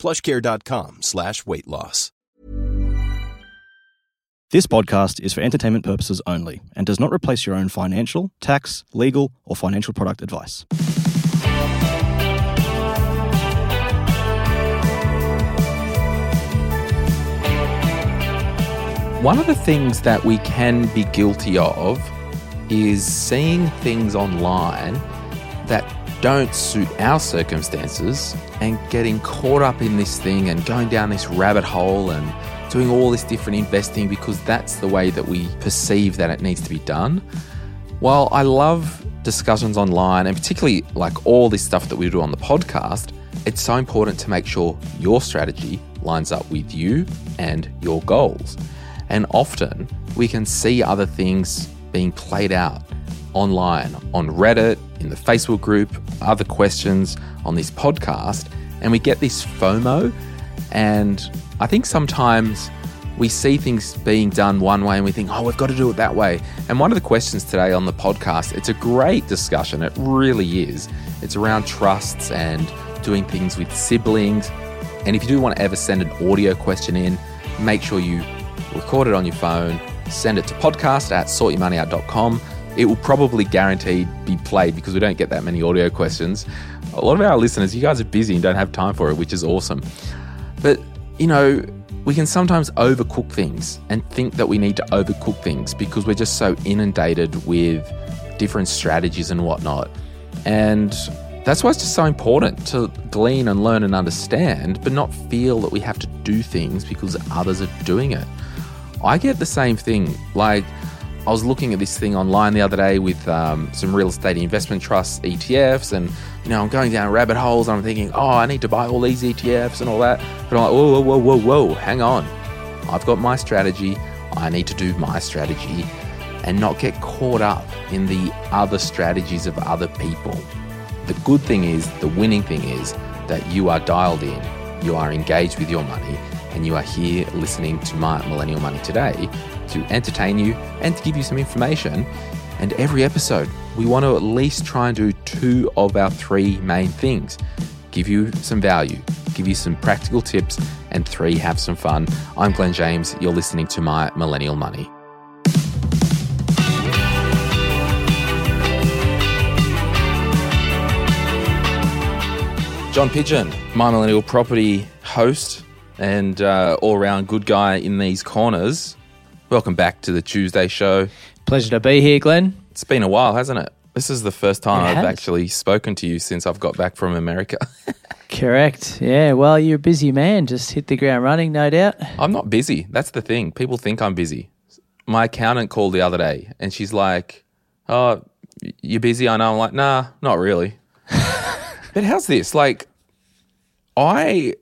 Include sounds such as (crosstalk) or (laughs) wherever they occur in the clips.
plushcare.com slash weight loss. This podcast is for entertainment purposes only and does not replace your own financial, tax, legal, or financial product advice. One of the things that we can be guilty of is seeing things online that don't suit our circumstances and getting caught up in this thing and going down this rabbit hole and doing all this different investing because that's the way that we perceive that it needs to be done. While I love discussions online and particularly like all this stuff that we do on the podcast, it's so important to make sure your strategy lines up with you and your goals. And often we can see other things being played out online, on Reddit, in the Facebook group, other questions on this podcast, and we get this FOMO. And I think sometimes we see things being done one way and we think, oh, we've got to do it that way. And one of the questions today on the podcast, it's a great discussion. It really is. It's around trusts and doing things with siblings. And if you do want to ever send an audio question in, make sure you record it on your phone, send it to podcast at sortyourmoneyout.com. It will probably guaranteed be played because we don't get that many audio questions. A lot of our listeners, you guys are busy and don't have time for it, which is awesome. But, you know, we can sometimes overcook things and think that we need to overcook things because we're just so inundated with different strategies and whatnot. And that's why it's just so important to glean and learn and understand, but not feel that we have to do things because others are doing it. I get the same thing. Like, I was looking at this thing online the other day with um, some real estate investment trusts, ETFs, and you know, I'm going down rabbit holes and I'm thinking, oh, I need to buy all these ETFs and all that. But I'm like, whoa, whoa, whoa, whoa, whoa, hang on. I've got my strategy. I need to do my strategy and not get caught up in the other strategies of other people. The good thing is, the winning thing is that you are dialed in, you are engaged with your money, and you are here listening to my Millennial Money today to entertain you and to give you some information. And every episode, we want to at least try and do two of our three main things give you some value, give you some practical tips, and three, have some fun. I'm Glen James. You're listening to my Millennial Money. John Pidgeon, my Millennial Property host and uh, all around good guy in these corners. Welcome back to the Tuesday show. Pleasure to be here, Glen. It's been a while, hasn't it? This is the first time I've actually spoken to you since I've got back from America. (laughs) Correct. Yeah. Well, you're a busy man. Just hit the ground running, no doubt. I'm not busy. That's the thing. People think I'm busy. My accountant called the other day and she's like, Oh, you're busy? I know. I'm like, Nah, not really. (laughs) but how's this? Like, I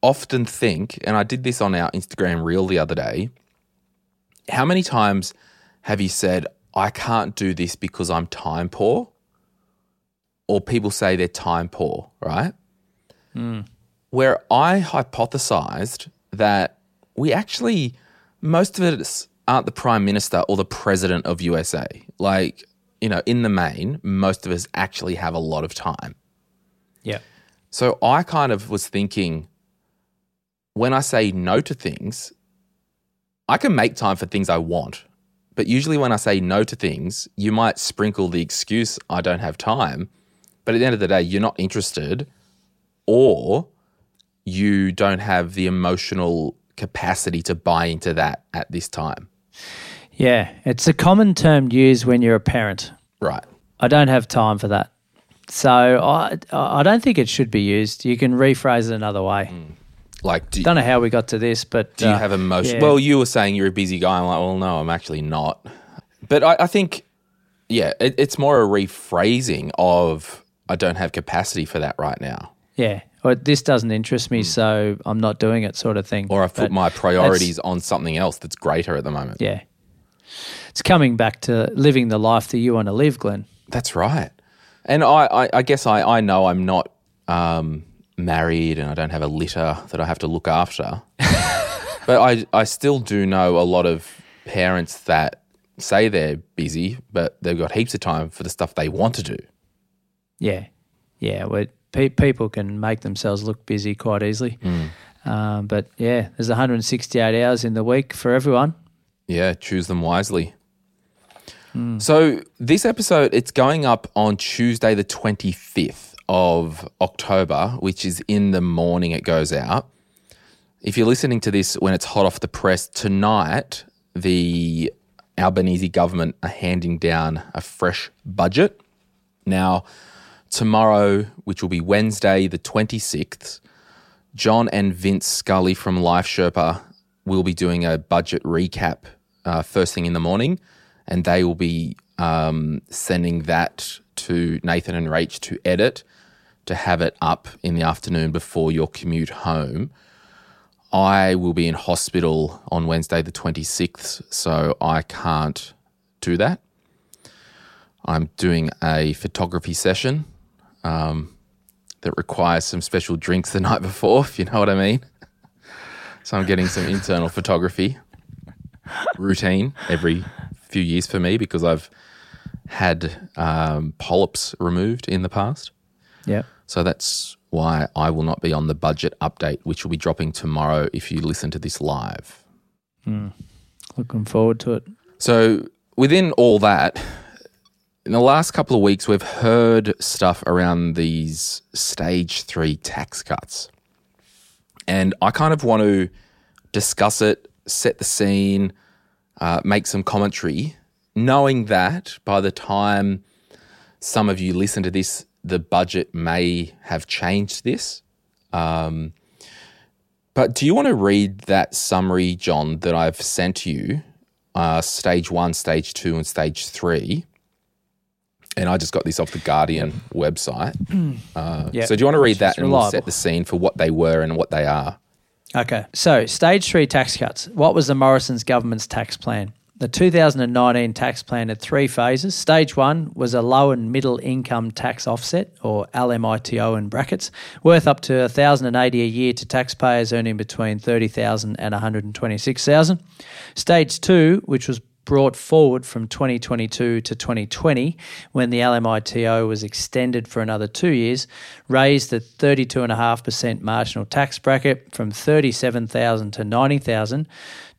often think, and I did this on our Instagram reel the other day, how many times have you said, I can't do this because I'm time poor? Or people say they're time poor, right? Hmm. Where I hypothesized that we actually, most of us aren't the prime minister or the president of USA. Like, you know, in the main, most of us actually have a lot of time. Yeah. So I kind of was thinking when I say no to things, I can make time for things I want. But usually when I say no to things, you might sprinkle the excuse I don't have time. But at the end of the day, you're not interested or you don't have the emotional capacity to buy into that at this time. Yeah. It's a common term used when you're a parent. Right. I don't have time for that. So I, I don't think it should be used. You can rephrase it another way. Hmm. Like, do, Don't know how we got to this, but do you uh, have emotion? yeah. Well, you were saying you're a busy guy. I'm like, well, no, I'm actually not. But I, I think, yeah, it, it's more a rephrasing of I don't have capacity for that right now. Yeah. Or this doesn't interest me, so I'm not doing it, sort of thing. Or I've put But my priorities on something else that's greater at the moment. Yeah. It's coming back to living the life that you want to live, Glen. That's right. And I, I, I guess I, I know I'm not um, married and I don't have a litter that I have to look after. (laughs) but I, I still do know a lot of parents that say they're busy, but they've got heaps of time for the stuff they want to do. Yeah. Yeah. Well, pe- people can make themselves look busy quite easily. Um, but yeah, there's 168 hours in the week for everyone. Yeah, choose them wisely. So this episode, it's going up on Tuesday, the 25th of October, which is in the morning it goes out. If you're listening to this when it's hot off the press, tonight the Albanese government are handing down a fresh budget. Now, tomorrow, which will be Wednesday, the 26th, John and Vince Scully from Life Sherpa will be doing a budget recap uh, first thing in the morning, and they will be um, sending that to Nathan and Rach to edit to have it up in the afternoon before your commute home. I will be in hospital on Wednesday, the 26th, so I can't do that. I'm doing a photography session um, that requires some special drinks the (laughs) night before, if you know what I mean. So I'm getting some internal photography routine every few years for me because I've had um, polyps removed in the past. Yeah. So that's why I will not be on the budget update, which will be dropping tomorrow if you listen to this live. Looking forward to it. So, within all that, in the last couple of weeks, we've heard stuff around these stage three tax cuts. And I kind of want to discuss it, set the scene, uh, make some commentary, knowing that by the time some of you listen to this, the budget may have changed this. Um, but do you want to read that summary, John, that I've sent you? Uh, stage one, stage two, and stage three. And I just got this off the Guardian website. (clears throat) Uh, Yep, So do you want to read which that and we'll set the scene for what they were and what they are? Okay. So, stage three tax cuts. What was the Morrison's government's tax plan? The 2019 tax plan had three phases. Stage one was a low and middle income tax offset, or LMITO in brackets, worth up to 1,080 a year to taxpayers earning between 30,000 and 126,000. Stage two, which was brought forward from 2022 to 2020 when the LMITO was extended for another two years, raised the 32.5% marginal tax bracket from 37,000 to 90,000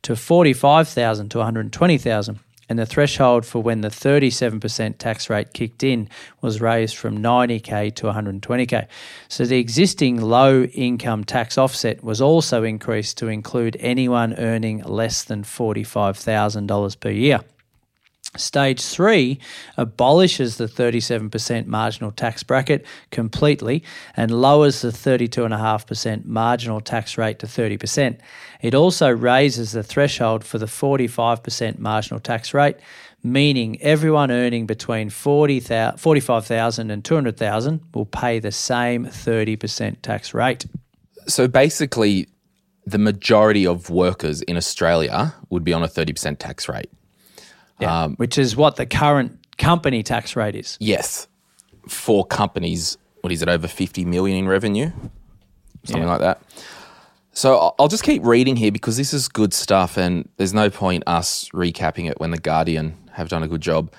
to 45,000 to 120,000 and the threshold for when the 37% tax rate kicked in was raised from 90k to 120k. So the existing low income tax offset was also increased to include anyone earning less than $45,000 per year. Stage three abolishes the 37% marginal tax bracket completely and lowers the 32.5% marginal tax rate to 30%. It also raises the threshold for the 45% marginal tax rate, meaning everyone earning between 40,000 45,000 and 200,000 will pay the same 30% tax rate. So basically, the majority of workers in Australia would be on a 30% tax rate. Yeah, um, which is what the current company tax rate is. Yes, for companies, what is it, over 50 million in revenue? Something Yeah. like that. So I'll just keep reading here because this is good stuff and there's no point us recapping it when the Guardian have done a good job.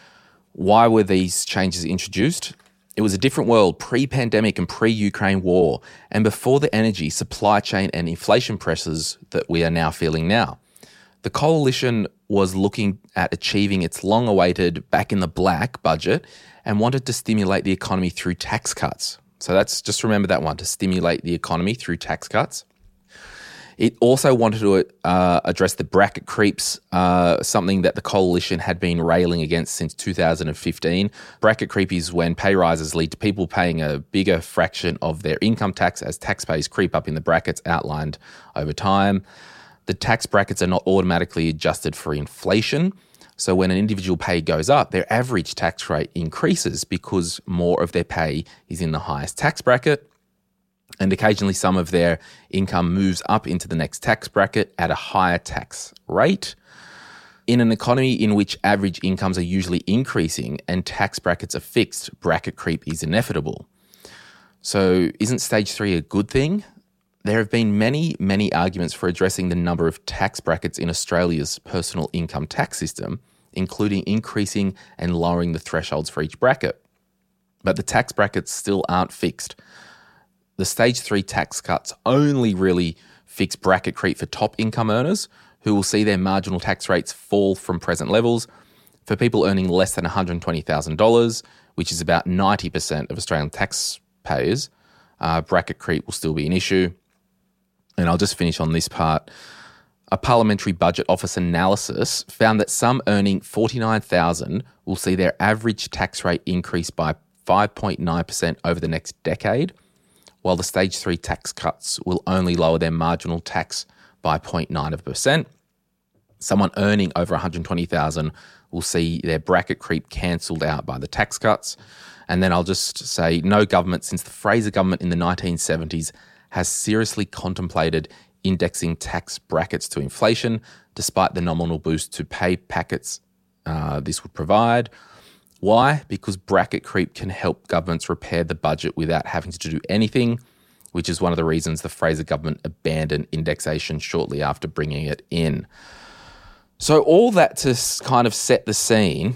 Why were these changes introduced? It was a different world pre pandemic and pre Ukraine war, and before the energy, supply chain, and inflation pressures that we are now feeling now. The coalition was looking at achieving its long awaited back in the black budget and wanted to stimulate the economy through tax cuts. So that's just remember that one to stimulate the economy through tax cuts. It also wanted to uh, address the bracket creeps, uh, something that the coalition had been railing against since 2015. Bracket creep is when pay rises lead to people paying a bigger fraction of their income tax as taxpayers creep up in the brackets outlined over time. The tax brackets are not automatically adjusted for inflation. So when an individual pay goes up, their average tax rate increases because more of their pay is in the highest tax bracket. And occasionally, some of their income moves up into the next tax bracket at a higher tax rate. In an economy in which average incomes are usually increasing and tax brackets are fixed, bracket creep is inevitable. So, isn't stage three a good thing? There have been many, many arguments for addressing the number of tax brackets in Australia's personal income tax system, including increasing and lowering the thresholds for each bracket. But the tax brackets still aren't fixed. The stage three tax cuts only really fix bracket creep for top income earners who will see their marginal tax rates fall from present levels. For people earning less than $120,000, which is about 90% of Australian taxpayers, uh, bracket creep will still be an issue. And I'll just finish on this part. A parliamentary budget office analysis found that some earning 49,000 will see their average tax rate increase by 5.9% over the next decade, while the stage 3 tax cuts will only lower their marginal tax by 0.9%. Someone earning over 120,000 will see their bracket creep cancelled out by the tax cuts. And then I'll just say no government since the Fraser government in the 1970s has seriously contemplated indexing tax brackets to inflation, despite the nominal boost to pay packets uh, this would provide. Why? Because bracket creep can help governments repair the budget without having to do anything, which is one of the reasons the Fraser government abandoned indexation shortly after bringing it in. So, all that to kind of set the scene,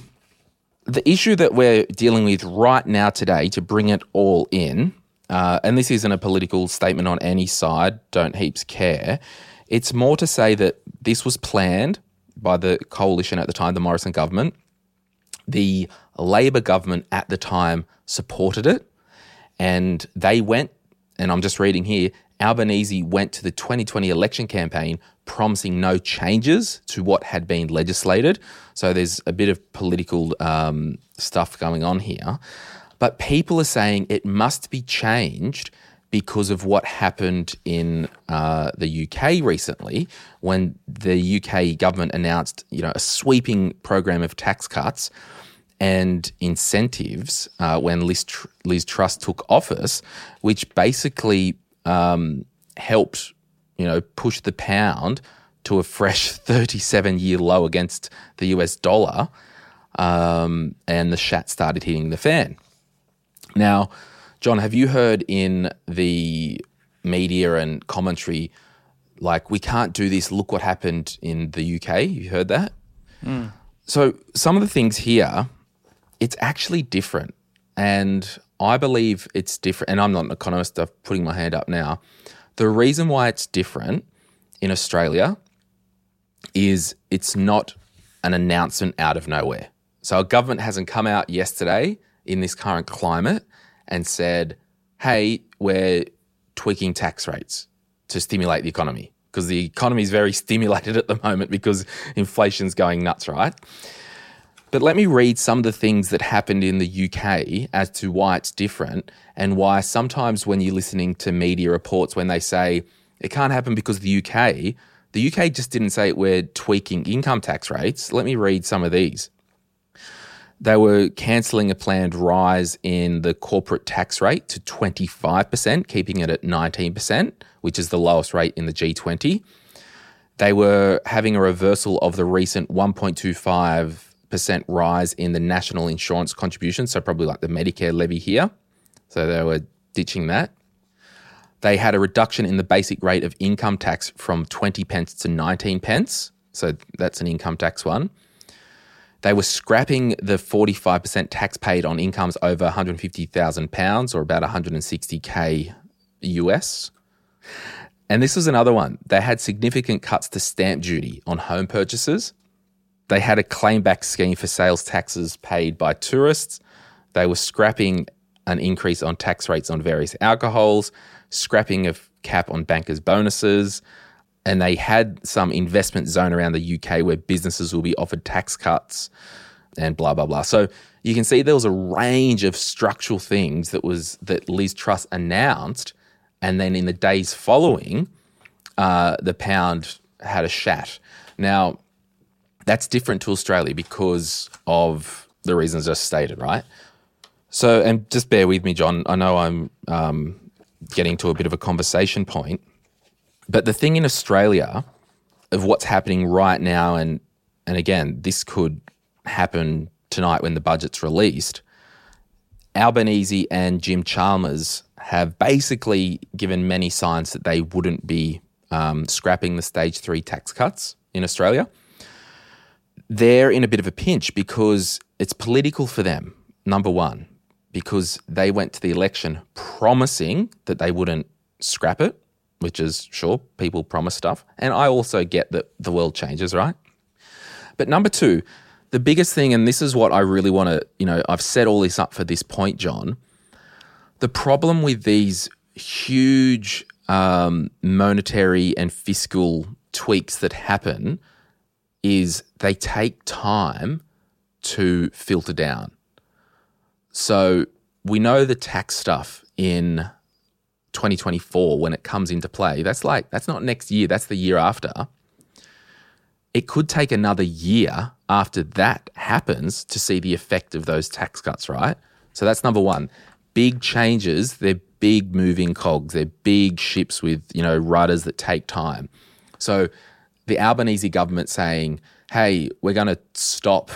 the issue that we're dealing with right now today to bring it all in uh, and this isn't a political statement on any side, don't heaps care. It's more to say that this was planned by the coalition at the time, the Morrison government. The Labor government at the time supported it, and they went, and I'm just reading here Albanese went to the 2020 election campaign promising no changes to what had been legislated. So there's a bit of political um, stuff going on here. But people are saying it must be changed because of what happened in uh, the UK recently when the UK government announced, you know, a sweeping program of tax cuts and incentives uh, when Liz, Tr- Liz Truss took office, which basically um, helped, you know, push the pound to a fresh (laughs) 37 year low against the US dollar. Um, and the shat started hitting the fan. Now, John, have you heard in the media and commentary, like, we can't do this, look what happened in the UK? You heard that? Mm. So, some of the things here, it's actually different. And I believe it's different. And I'm not an economist, I'm putting my hand up now. The reason why it's different in Australia is it's not an announcement out of nowhere. So, a government hasn't come out yesterday in this current climate and said, hey, we're tweaking tax rates to stimulate the economy because the economy is very (laughs) stimulated at the moment because inflation's going nuts, right? But let me read some of the things that happened in the UK as to why it's different and why sometimes when you're listening to media reports, when they say it can't happen because the UK, the UK just didn't say we're tweaking income tax rates. Let me read some of these. They were cancelling a planned rise in the corporate tax rate to 25%, keeping it at 19%, which is the lowest rate in the G20. They were having a reversal of the recent 1.25% rise in the national insurance contribution, so probably like the Medicare levy here. So they were ditching that. They had a reduction in the basic rate of income tax from 20 pence to 19 pence. So that's an income tax one. They were scrapping the 45% tax paid on incomes over £150,000 or about 160k US. And this was another one. They had significant cuts to stamp duty on home purchases. They had a claim back scheme for sales taxes paid by tourists. They were scrapping an increase on tax rates on various alcohols, scrapping of cap on bankers' bonuses, and they had some investment zone around the UK where businesses will be offered tax cuts and blah blah blah. So you can see there was a range of structural things that was that Liz Truss announced, and then in the days following, uh, the pound had a shat. Now that's different to Australia because of the reasons just stated, right? So, and just bear with me, John. I know I'm um, getting to a bit of a conversation point. But the thing in Australia of what's happening right now, and and again, this could happen tonight when the budget's released. Albanese and Jim Chalmers have basically given many signs that they wouldn't be um, scrapping the stage three tax cuts in Australia. They're in a bit of a pinch because it's political for them, number one, because they went to the election promising that they wouldn't scrap it, which is sure, people promise stuff. And I also get that the world changes, right? But number two, the biggest thing, and this is what I really want to, you know, I've set all this up for this point, John. The problem with these huge um, monetary and fiscal tweaks that happen is they take time to filter down. So we know the tax stuff in 2024 when it comes into play. That's like, that's not next year, that's the year after. It could take another year after that happens to see the effect of those tax cuts, right? So that's number one. Big changes, they're big moving cogs, they're big ships with, you know, rudders that take time. So the Albanese government saying, hey, we're going to stop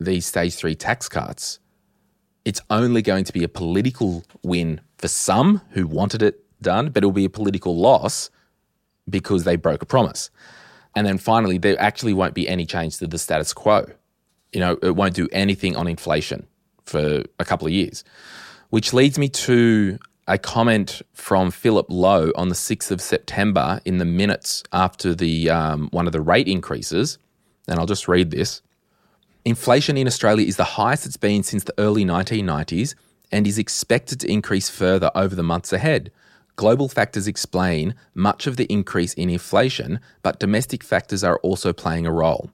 these stage three tax cuts, it's only going to be a political win for some who wanted it done, but it'll be a political loss because they broke a promise. And then finally, there actually won't be any change to the status quo. You know, it won't do anything on inflation for a couple of years, which leads me to a comment from Philip Lowe on the 6th of September in the minutes after the um, one of the rate increases. And I'll just read this. Inflation in Australia is the highest it's been since the early 1990s and is expected to increase further over the months ahead. Global factors explain much of the increase in inflation, but domestic factors are also playing a role.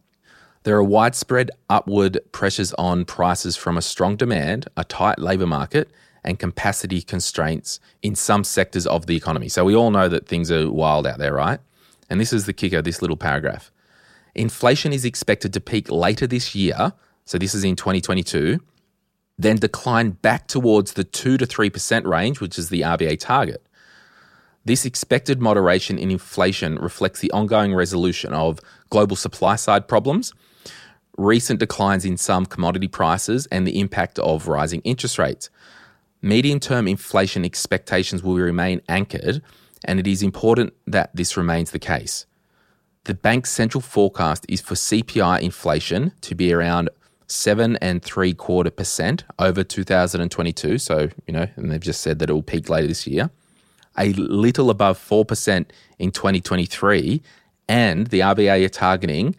There are widespread upward pressures on prices from a strong demand, a tight labour market, and capacity constraints in some sectors of the economy. So we all know that things are wild out there, right? And this is the kicker, this little paragraph. Inflation is expected to peak later this year, so this is in 2022, then decline back towards the 2 to 3% range, which is the RBA target. This expected moderation in inflation reflects the ongoing resolution of global supply side problems, recent declines in some commodity prices, and the impact of rising interest rates. Medium term inflation expectations will remain anchored, and it is important that this remains the case. The bank's central forecast is for CPI inflation to be around seven and three quarter percent over 2022. So, you know, and they've just said that it will peak later this year. A little above 4% in 2023. And the RBA are targeting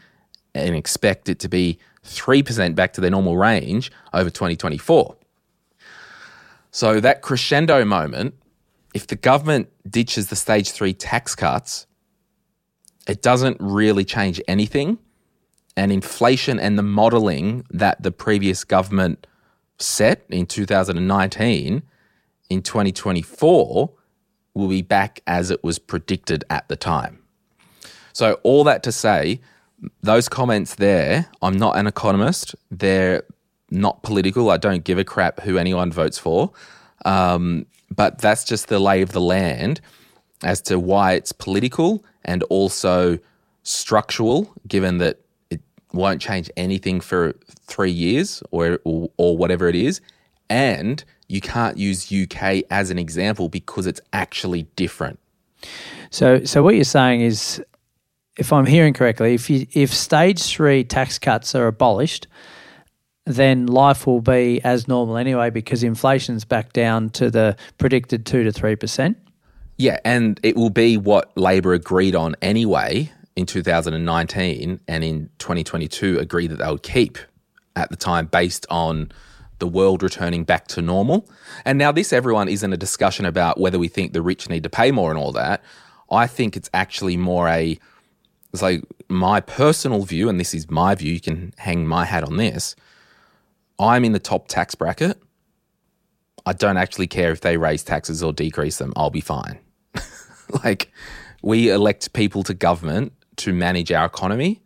and expect it to be 3% back to their normal range over 2024. So, that crescendo moment, if the government ditches the stage three tax cuts, it doesn't really change anything. And inflation and the modeling that the previous government set in 2019 in 2024 will be back as it was predicted at the time. So, all that to say, those comments there, I'm not an economist. They're not political. I don't give a crap who anyone votes for. Um, but that's just the lay of the land as to why it's political and also structural, given that won't change anything for three years or, or, or whatever it is. And you can't use UK as an example because it's actually different. So, so what you're saying is, if I'm hearing correctly, if you, if stage three tax cuts are abolished, then life will be as normal anyway because inflation's back down to the predicted two to three percent. Yeah, and it will be what Labor agreed on anyway in 2019 and in 2022 agreed that they would keep at the time based on the world returning back to normal. And now this everyone isn't a discussion about whether we think the rich need to pay more and all that. I think it's actually more a it's like my personal view and this is my view, you can hang my hat on this. I'm in the top tax bracket. I don't actually care if they raise taxes or decrease them. I'll be fine. (laughs) like, we elect people to government to manage our economy.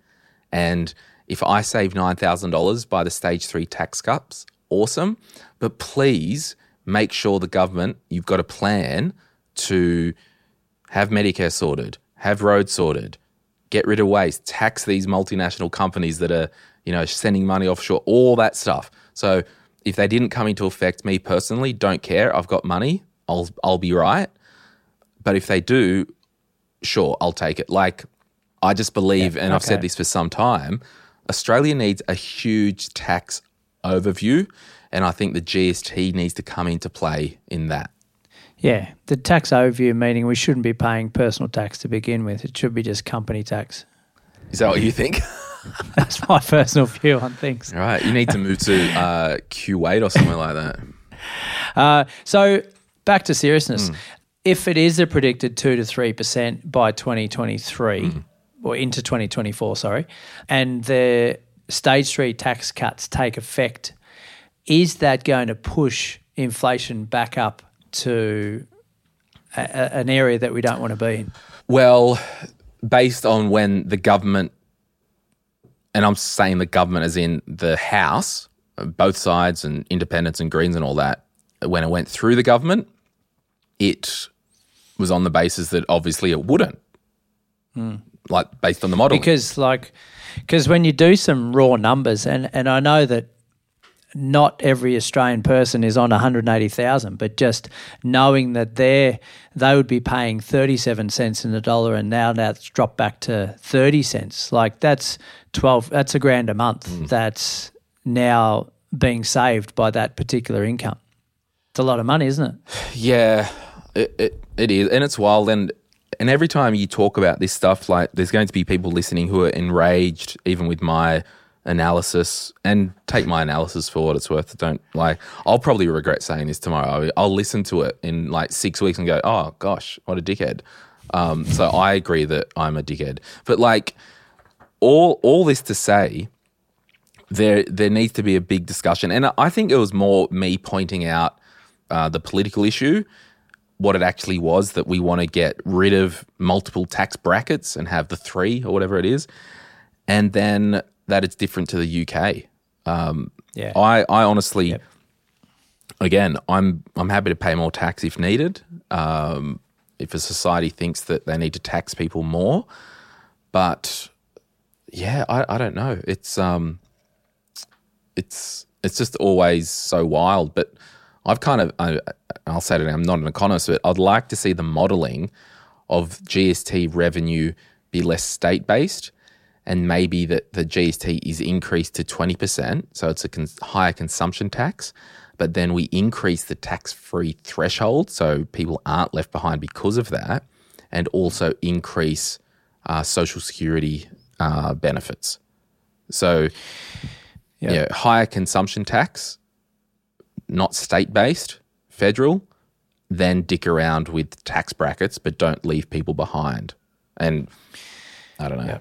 And if I save $9,000 by the stage three tax cuts, awesome. But please make sure the government, you've got a plan to have Medicare sorted, have roads sorted, get rid of waste, tax these multinational companies that are, you know, sending money offshore, all that stuff. So if they didn't come into effect, me personally, don't care. I've got money. I'll I'll be right. But if they do, sure, I'll take it. Like I just believe, and I've said this for some time, Australia needs a huge tax overview, and I think the GST needs to come into play in that. Yeah, the tax overview meaning we shouldn't be paying personal tax to begin with. It should be just company tax. Is that what you think? (laughs) That's my personal view on things. All right, you need to move to uh, Kuwait or somewhere like that. (laughs) Uh, so back to seriousness. If it is a predicted two to three percent by 2023 or into 2024, sorry, and the stage three tax cuts take effect, is that going to push inflation back up to a, a- an area that we don't want to be in? Well, based on when the government, and I'm saying the government as in the House, both sides and independents and Greens and all that, when it went through the government, it was on the basis that obviously it wouldn't. Hmm. Like based on the model. because like because when you do some raw numbers and and I know that not every Australian person is on 180,000 but just knowing that they they would be paying 37 cents in the dollar and now that's dropped back to 30 cents like that's 12 that's a grand a month hmm. that's now being saved by that particular income it's a lot of money isn't it Yeah, it, it, it is. And it's wild. And, and every time you talk about this stuff, like there's going to be people listening who are enraged, even with my analysis, and take my analysis for what it's worth. Don't like, I'll probably regret saying this tomorrow. I'll, listen to it in like six weeks and go, oh gosh, what a dickhead. Um, so I agree that I'm a dickhead. But like, all, all this to say, there there needs to be a big discussion, and I think it was more me pointing out uh, the political issue, what it actually was that we want to get rid of multiple tax brackets and have the three or whatever it is, and then that it's different to the UK. Um, Yeah. I I honestly, again, I'm I'm happy to pay more tax if needed. Um, if a society thinks that they need to tax people more, but yeah, I, I don't know. It's um, it's it's just always so wild. But I've kind of I, I'll say it. I'm not an economist, but I'd like to see the modelling of GST revenue be less state based, and maybe that the GST is increased to twenty percent, so it's a cons- higher consumption tax. But then we increase the tax free threshold, so people aren't left behind because of that, and also increase uh, social security uh, benefits. So, yeah. higher consumption tax, not state based, federal, then dick around with tax brackets, but don't leave people behind. And I don't know.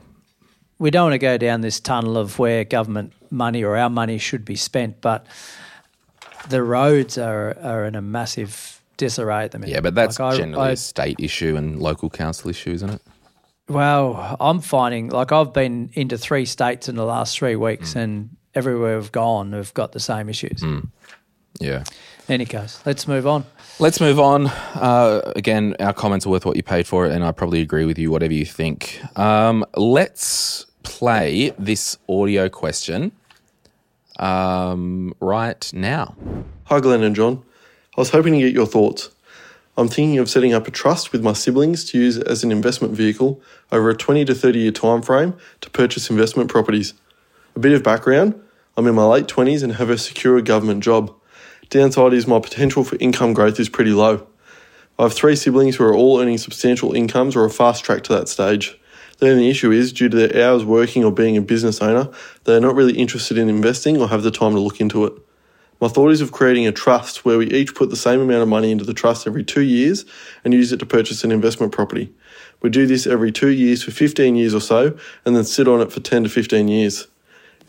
we don't want to go down this tunnel of where government money or our money should be spent, but the roads are are in a massive disarray at the minute. Yeah, but that's Like, generally I- a state issue and local council issue, isn't it? well, I'm finding like I've been into three states in the last three weeks, hmm. and everywhere we've gone, we've got the same issues. Hmm. Yeah. Any case, let's move on. Let's move on. Uh, again, our comments are worth what you paid for it, and I probably agree with you, whatever you think. Um, let's play this audio question um, right now. Hi, Glen and John. I was hoping to get your thoughts. I'm thinking of setting up a trust with my siblings to use as an investment vehicle over a 20 to 30 year time frame to purchase investment properties. A bit of background I'm in my late 20s and have a secure government job. Downside is my potential for income growth is pretty low. I have three siblings who are all earning substantial incomes or a fast track to that stage. Then the only issue is, due to their hours working or being a business owner, they are not really interested in investing or have the time to look into it. My thought is of creating a trust where we each put the same amount of money into the trust every two years and use it to purchase an investment property. We do this every two years for 15 years or so and then sit on it for 10 to 15 years.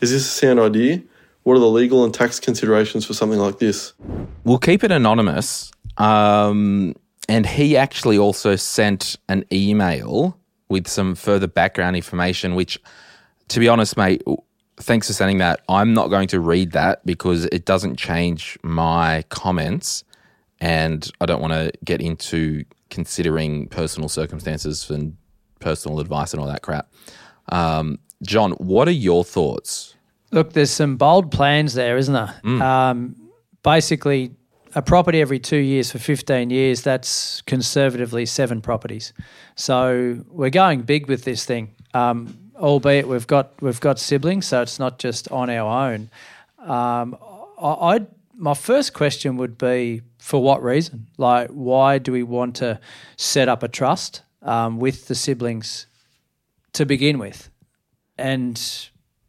Is this a sound idea? What are the legal and tax considerations for something like this? We'll keep it anonymous. Um, and he actually also sent an email with some further background information, which, to be honest, mate, thanks for sending that. I'm not going to read that because it doesn't change my comments. And I don't want to get into considering personal circumstances and personal advice and all that crap. Um, John, what are your thoughts? Look, there's some bold plans there, isn't there? Um, basically, a property every two years for 15 years, that's conservatively seven properties. So we're going big with this thing, um, albeit we've got, we've got siblings, so it's not just on our own. Um, I, I'd, my first question would be for what reason? Like, why do we want to set up a trust um, with the siblings to begin with? And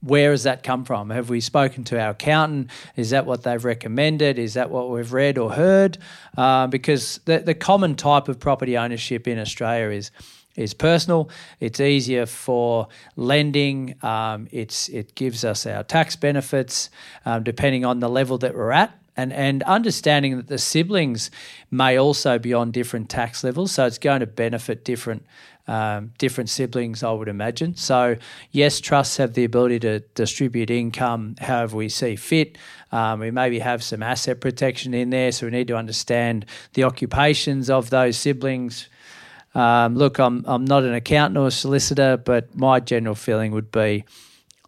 where has that come from? Have we spoken to our accountant? Is that what they've recommended? Is that what we've read or heard? Uh, because the, the common type of property ownership in Australia is is personal. It's easier for lending. Um, it's it gives us our tax benefits um, depending on the level that we're at. And, and understanding that the siblings may also be on different tax levels, so it's going to benefit different um, different siblings, I would imagine. So, yes, trusts have the ability to distribute income however we see fit. Um, we maybe have some asset protection in there, so we need to understand the occupations of those siblings. Um, look, I'm I'm not an accountant or a solicitor, but my general feeling would be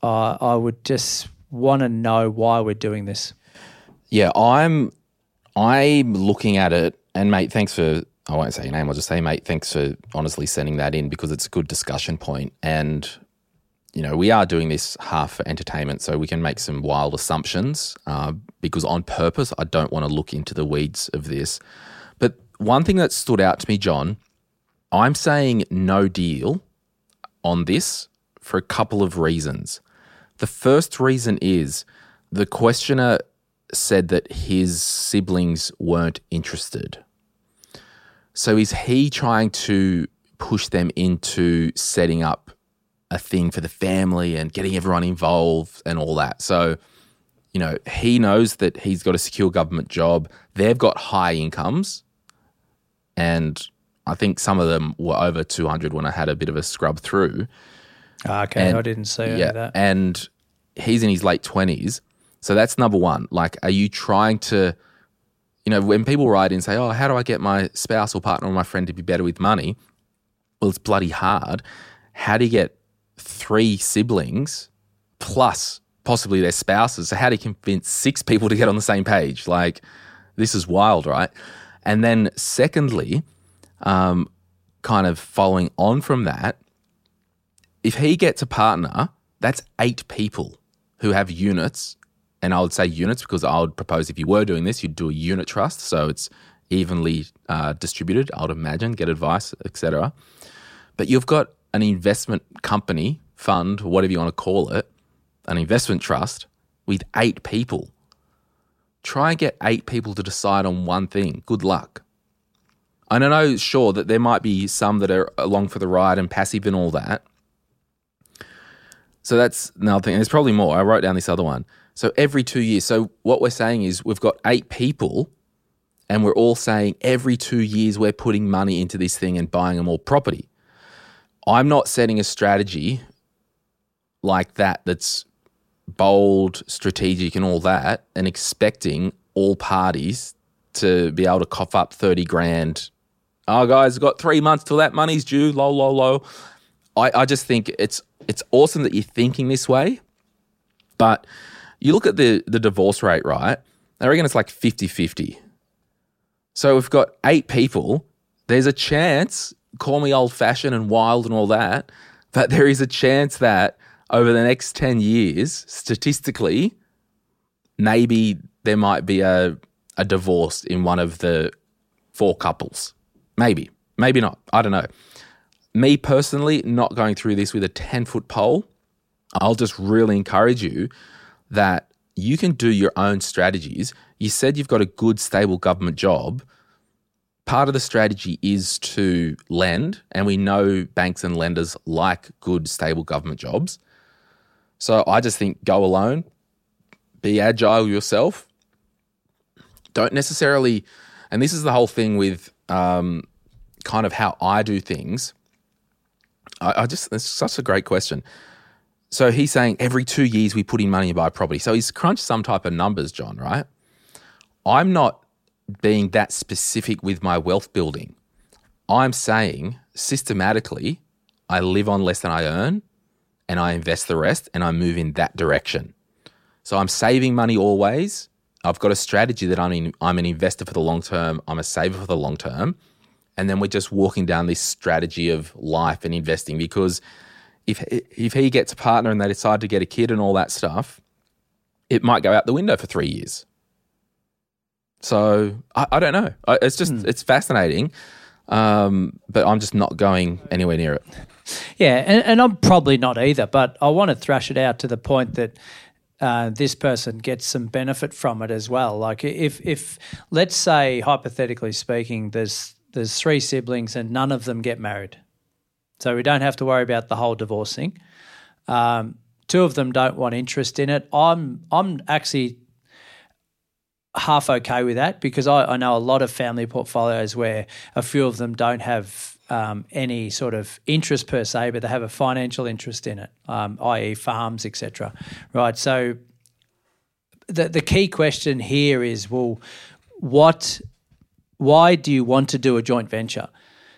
uh, I would just want to know why we're doing this. Yeah, I'm I'm looking at it, and mate, thanks for I won't say your name. I'll just say, mate, thanks for honestly sending that in because it's a good discussion point. And you know, we are doing this half for entertainment, so we can make some wild assumptions. Uh, because on purpose, I don't want to look into the weeds of this. But one thing that stood out to me, John, I'm saying no deal on this for a couple of reasons. The first reason is the questioner said that his siblings weren't interested. So is he trying to push them into setting up a thing for the family and getting everyone involved and all that? So, you know, he knows that he's got a secure government job. They've got high incomes. And I think some of them were over 200 when I had a bit of a scrub through. Ah, Okay, And- I didn't see any of that. And he's in his late 20s. So that's number one. Like, are you trying to, you know, when people write in and say, oh, how do I get my spouse or partner or my friend to be better with money? Well, it's bloody hard. How do you get three siblings plus possibly their spouses? So, how do you convince six people to get on the same page? Like, this is wild, right? And then, secondly, um, kind of following on from that, if he gets a partner, that's eight people who have units. And I would say units because I would propose if you were doing this, you'd do a unit trust. So it's evenly uh, distributed, I would imagine, get advice, etc. But you've got an investment company, fund, whatever you want to call it, an investment trust with eight people. Try and get eight people to decide on one thing. Good luck. I know, sure, that there might be some that are along for the ride and passive and all that. So that's another thing. There's probably more. I wrote down this other one. So every two years. So what we're saying is we've got eight people, and we're all saying every two years we're putting money into this thing and buying them all property. I'm not setting a strategy like that that's bold, strategic, and all that, and expecting all parties to be able to cough up 30 grand. Oh, guys, got three months till that money's due. Low, low, low. I, I just think it's it's awesome that you're thinking this way, but you look at the the divorce rate, right? I reckon it's like 50-50. So we've got eight people. There's a chance, call me old fashioned and wild and all that, but there is a chance that over the next 10 years, statistically, maybe there might be a, a divorce in one of the four couples. Maybe, maybe not. I don't know. Me personally, not going through this with a 10 foot pole, I'll just really encourage you that you can do your own strategies. You said you've got a good, stable government job. Part of the strategy is to lend, and we know banks and lenders like good, stable government jobs. So I just think go alone, be agile yourself. Don't necessarily, and this is the whole thing with um, kind of how I do things. I, I just, it's such a great question. So he's saying every two years we put in money and buy property. So he's crunched some type of numbers, John, right? I'm not being that specific with my wealth building. I'm saying systematically, I live on less than I earn and I invest the rest and I move in that direction. So I'm saving money always. I've got a strategy that I'm, in, I'm an investor for the long term, I'm a saver for the long term. And then we're just walking down this strategy of life and investing because if, if he gets a partner and they decide to get a kid and all that stuff, it might go out the window for three years. So I, I don't know. I, it's just, it's fascinating. Um, but I'm just not going anywhere near it. Yeah, and, and I'm probably not either, but I want to thrash it out to the point that uh, this person gets some benefit from it as well. Like if if let's say hypothetically speaking, there's there's three siblings and none of them get married, so we don't have to worry about the whole divorce thing. Um, two of them don't want interest in it. I'm I'm actually half okay with that because I, I know a lot of family portfolios where a few of them don't have um, any sort of interest per se, but they have a financial interest in it, um, i.e., farms, etc. Right. So the the key question here is, well, what, why do you want to do a joint venture?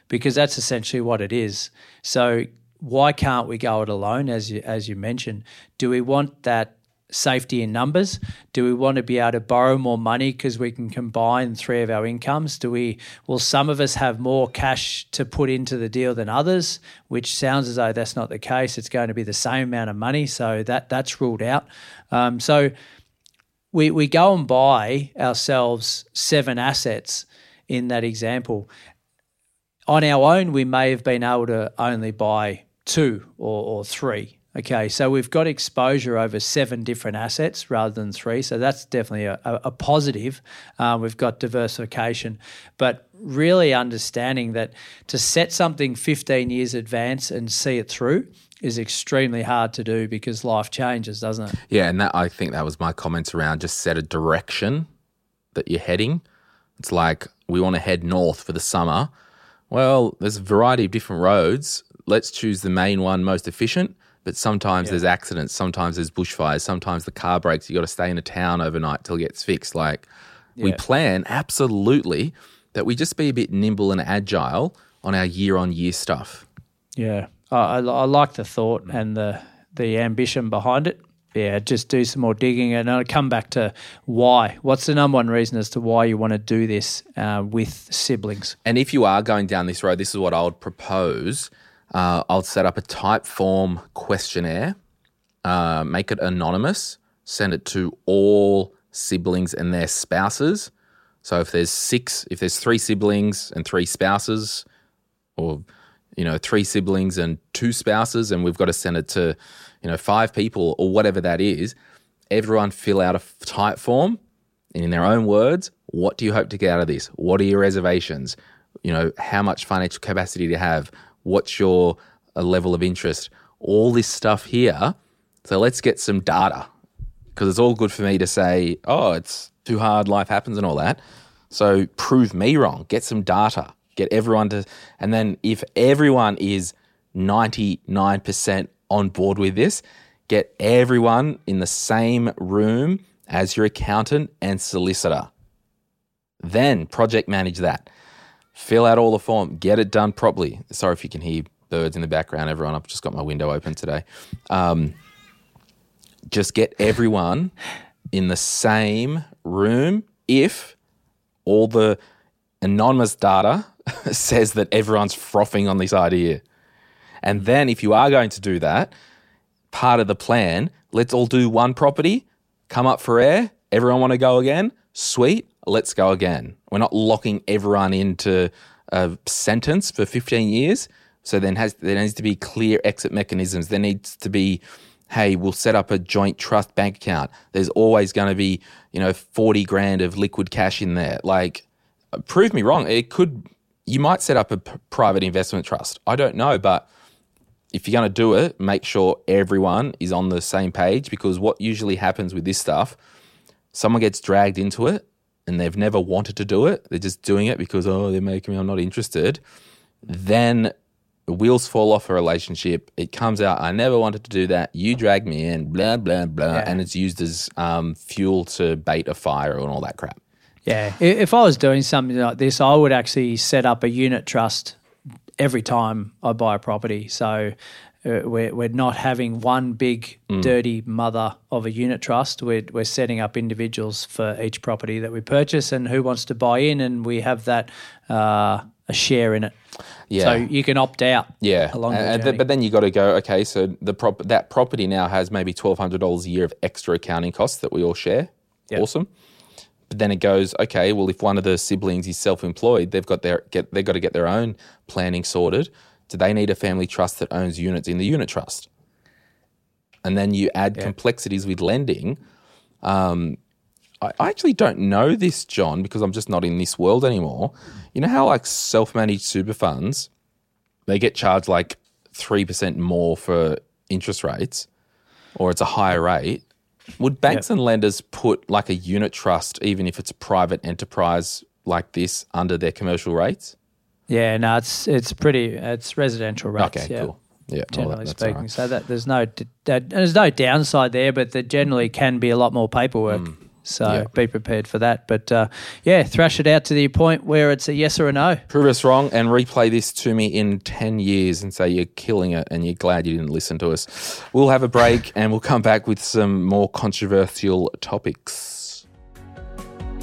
Because that's essentially what it is. So why can't we go it alone, as you as you mentioned? Do we want that safety in numbers? Do we want to be able to borrow more money because we can combine three of our incomes? Do we will some of us have more cash to put into the deal than others, which sounds as though that's not the case. It's going to be the same amount of money, so that that's ruled out. Um, so we we go and buy ourselves seven assets in that example. On our own, we may have been able to only buy two or, or three Okay, so we've got exposure over seven different assets rather than three. So that's definitely a, a positive. Uh, we've got diversification, but really understanding that to set something 15 years advance and see it through is extremely hard to do because life changes, doesn't it? Yeah, and that I think that was my comments around just set a direction that you're heading. It's like we want to head north for the summer. Well, there's a variety of different roads. Let's choose the main one most efficient but sometimes yeah. there's accidents, sometimes there's bushfires, sometimes the car breaks. You got to stay in a town overnight till it gets fixed. Like yeah. we plan absolutely that we just be a bit nimble and agile on our year on year stuff. Yeah, I, I, like the thought and the the ambition behind it. Yeah, just do some more digging and I'll come back to why. What's the number one reason as to why you want to do this uh, with siblings? And if you are going down this road, this is what I would propose uh, I'll set up a Typeform questionnaire, uh, make it anonymous, send it to all siblings and their spouses. So if there's six, if there's three siblings and three spouses, or you know three siblings and two spouses, and we've got to send it to you know five people or whatever that is, everyone fill out a Typeform in their own words. What do you hope to get out of this? What are your reservations? You know, how much financial capacity do you have? What's your uh, level of interest? All this stuff here. So let's get some data because it's all good for me to say, oh, it's too hard, life happens, and all that. So prove me wrong. Get some data. Get everyone to, and then if everyone is 99% on board with this, get everyone in the same room as your accountant and solicitor. Then project manage that fill out all the form, get it done properly. Sorry if you can hear birds in the background, everyone. I've just got my window open today. Um, just get everyone in the same room if all the anonymous data (laughs) says that everyone's frothing on this idea. And then, if you are going to do that, part of the plan, let's all do one property, come up for air. Everyone want to go again? Sweet let's go again. We're not locking everyone into a sentence for 15 years. So then has there needs to be clear exit mechanisms. There needs to be, hey, we'll set up a joint trust bank account. There's always going to be, you know, 40 grand of liquid cash in there. Like, prove me wrong. It could, you might set up a p- private investment trust. I don't know, but if you're going to do it, make sure everyone is on the same page because what usually happens with this stuff, someone gets dragged into it and they've never wanted to do it, they're just doing it because, oh, they're making me, I'm not interested, then the wheels fall off a relationship. It comes out, I never wanted to do that. You dragged me in, blah, blah, blah. Yeah. And it's used as um, fuel to bait a fire and all that crap. Yeah, if I was doing something like this, I would actually set up a unit trust every time I buy a property. So uh, we're we're not having one big dirty mother of a unit trust. We're we're setting up individuals for each property that we purchase and who wants to buy in, and we have that uh, a share in it. Yeah. So you can opt out. Yeah, along the and- and th- journey. but then you got to go. Okay, so the prop- that property now has maybe twelve hundred dollars a year of extra accounting costs that we all share. Yep. Awesome. But then it goes. Okay, well, if one of the siblings is self-employed, they've got their get they've got to get their own planning sorted. Do they need a family trust that owns units in the unit trust? And then you add complexities with lending. Um, I I actually don't know this, John, because I'm just not in this world anymore. You know how like self-managed super funds, they get charged like three percent more for interest rates, or it's a higher rate. Would banks and lenders put like a unit trust, even if it's a private enterprise like this, under their commercial rates? yeah, no, it's it's pretty it's residential rates. Okay, yeah. cool. Yeah, generally that- speaking. right. So that there's no that, there's no downside there, but there generally can be a lot more paperwork. Hmm. So. Yeah. be prepared for that. But uh, yeah, thrash it out to the point where it's a yes or a no. Prove us wrong and replay this to me in 10 years and say you're killing it and you're glad you didn't listen to us. We'll have a break and we'll come back with some more controversial topics.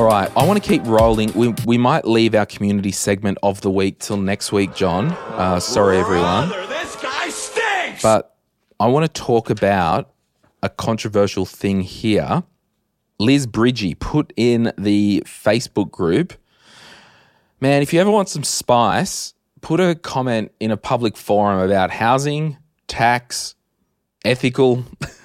All right, I want to keep rolling. We, we might leave our community segment of the week till next week, John. Uh, sorry, everyone. This guy stinks! But I want to talk about a controversial thing here. Liz Bridgie put in the Facebook group, man, if you ever want some spice, put a comment in a public forum about housing, tax, ethical, (laughs)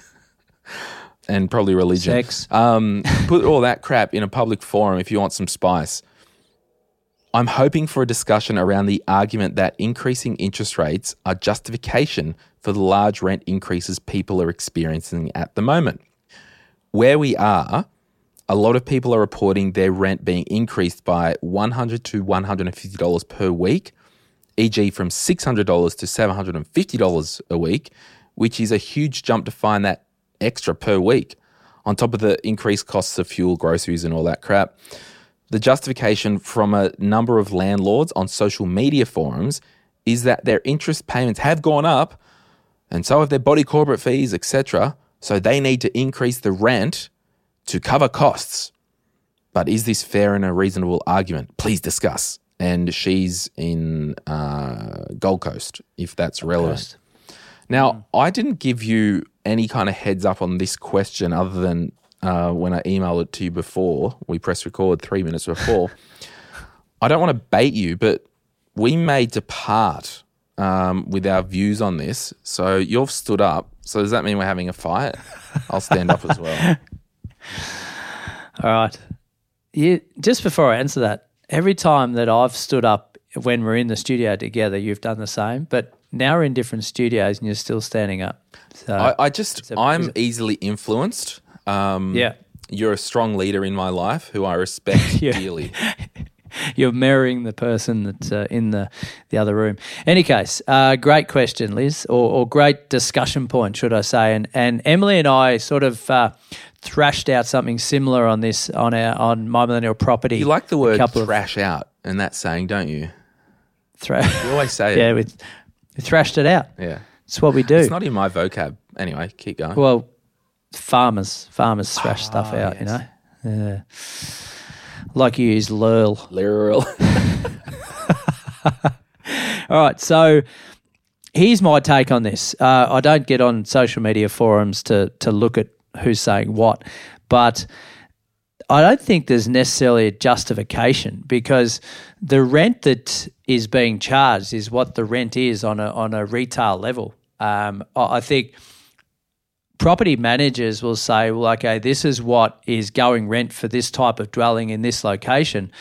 and probably religion. Sex. Um, put all that crap in a public forum if you want some spice. I'm hoping for a discussion around the argument that increasing interest rates are justification for the large rent increases people are experiencing at the moment. Where we are, a lot of people are reporting their rent being increased by $100 to $150 per week, e.g., from $600 to $750 a week, which is a huge jump to find that extra per week, on top of the increased costs of fuel, groceries, and all that crap. The justification from a number of landlords on social media forums is that their interest payments have gone up and so have their body corporate fees, etc. So they need to increase the rent to cover costs. But is this fair and a reasonable argument? Please discuss. And she's in uh, Gold Coast, if that's relevant. Coast. Now, I didn't give you any kind of heads up on this question other than uh, when I emailed it to you before. We press record three minutes before. (laughs) I don't want to bait you, but we may depart um, with our views on this. So you've stood up. So does that mean we're having a fight? I'll stand up as well. (laughs) All right. You, just before I answer that, every time that I've stood up when we're in the studio together, you've done the same. But now we're in different studios and you're still standing up. So I, I just a- I'm easily influenced. Um, Yeah. you're a strong leader in my life who I respect (laughs) Yeah. dearly. (laughs) you're mirroring the person that's uh, in the, the other room. Any case, uh, great question, Liz, or, or great discussion point, should I say? And and Emily and I sort of uh, thrashed out something similar on this on our on my millennial property. You like the word couple of thrash out and that saying, don't you? Thrash. You always say (laughs) yeah, it. we, we thrashed it out. Yeah. It's what we do. It's not in my vocab. Anyway, keep going. Well, farmers farmers thrash stuff Ah, out, you know. Yeah. Like you use lurl. Literal. (laughs) All right, so here's my take on this. Uh, I don't get on social media forums to to look at who's saying what, but I don't think there's necessarily a justification because the rent that is being charged is what the rent is on a on a retail level. Um, I think property managers will say, well, okay, this is what is going rent for this type of dwelling in this location.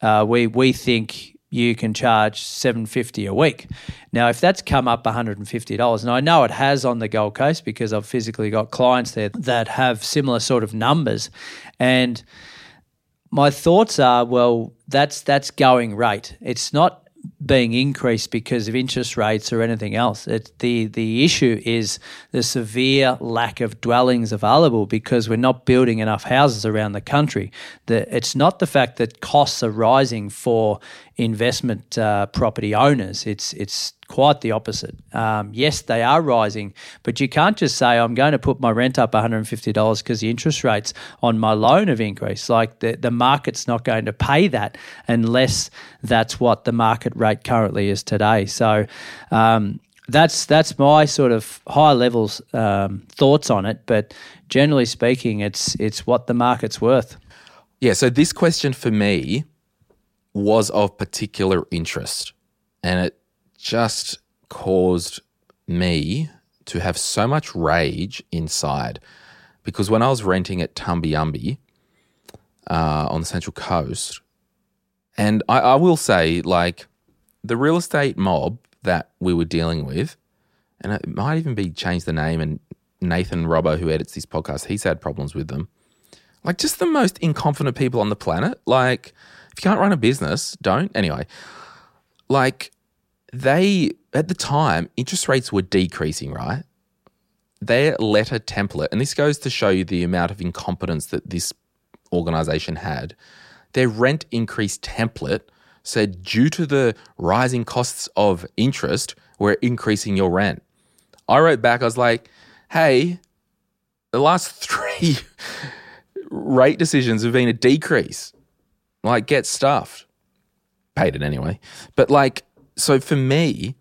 Uh, we we think you can charge seven fifty a week. Now, if that's come up one hundred and fifty dollars, and I know it has on the Gold Coast because I've physically got clients there that have similar sort of numbers, and my thoughts are, well, that's that's going rate. It's not being increased because of interest rates or anything else. It's the the issue is the severe lack of dwellings available because we're not building enough houses around the country. The, it's not the fact that costs are rising for investment uh, property owners. It's it's quite the opposite. Um, yes, they are rising, but you can't just say I'm going to put my rent up $150 because the interest rates on my loan have increased. Like the the market's not going to pay that unless that's what the market rate currently is today. So. Um, that's that's my sort of high levels um, thoughts on it, but generally speaking, it's it's what the market's worth. Yeah, so this question for me was of particular interest, and it just caused me to have so much rage inside because when I was renting at Tumbi Umbi uh, on the Central Coast, and I, I will say, like, the real estate mob that we were dealing with, and it might even be changed the name, and Nathan Robbo, who edits this podcast, he's had problems with them like just the most incompetent people on the planet. Like, if you can't run a business, don't. Anyway, like they at the time, interest rates were decreasing, right? Their letter template, and this goes to show you the amount of incompetence that this organization had. Their rent increase template said, due to the rising costs of interest, we're increasing your rent. I wrote back, I was like, hey, the last (laughs) three rate decisions have been a decrease. Like, get stuffed. Paid it anyway. But, like, so for me,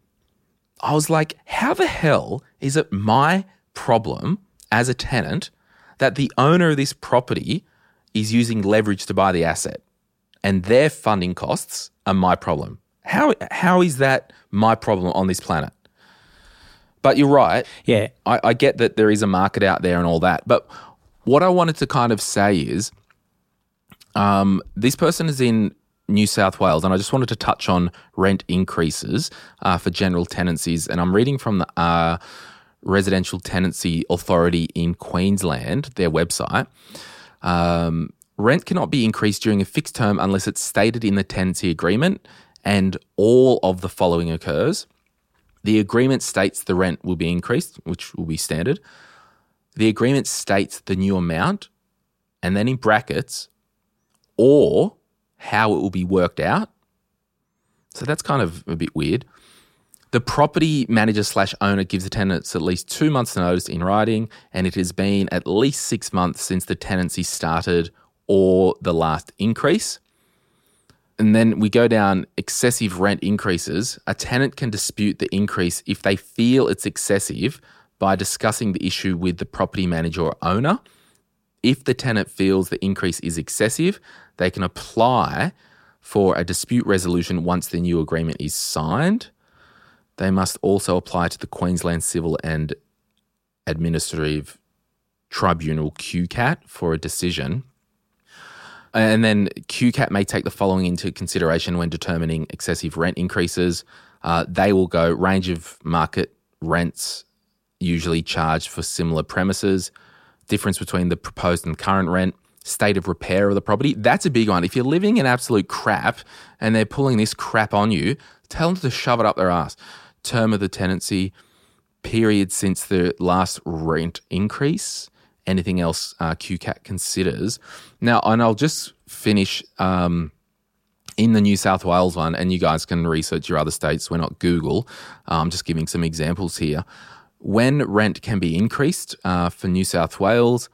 I was like, how the hell is it my problem as a tenant that the owner of this property is using leverage to buy the asset and their funding costs are my problem? How, how is that my problem on this planet? But you're right. Yeah, I, I get that there is a market out there and all that. But what I wanted to kind of say is um, this person is in New South Wales, and I just wanted to touch on rent increases uh, for general tenancies. And I'm reading from the uh, Residential Tenancy Authority in Queensland, their website. Um, rent cannot be increased during a fixed term unless it's stated in the tenancy agreement, and all of the following occurs. The agreement states the rent will be increased, which will be standard. The agreement states the new amount, and then in brackets, or how it will be worked out. So that's kind of a bit weird. The property manager slash owner gives the tenants at least two months' notice in writing, and it has been at least six months since the tenancy started or the last increase. And then we go down excessive rent increases. A tenant can dispute the increase if they feel it's excessive by discussing the issue with the property manager or owner. If the tenant feels the increase is excessive, they can apply for a dispute resolution once the new agreement is signed. They must also apply to the Queensland Civil and Administrative Tribunal QCAT for a decision. And then QCAT may take the following into consideration when determining excessive rent increases Uh, they will go range of market rents usually charged for similar premises, difference between the proposed and current rent, state of repair of the property. That's a big one. If you're living in absolute crap and they're pulling this crap on you, tell them to shove it up their ass. Term of the tenancy, period since the last rent increase, anything else uh, QCAT considers. Now, and I'll just finish um, in the New South Wales one, and you guys can research your other states. We're not Google. Uh, I'm just giving some examples here. When rent can be increased uh, for New South Wales,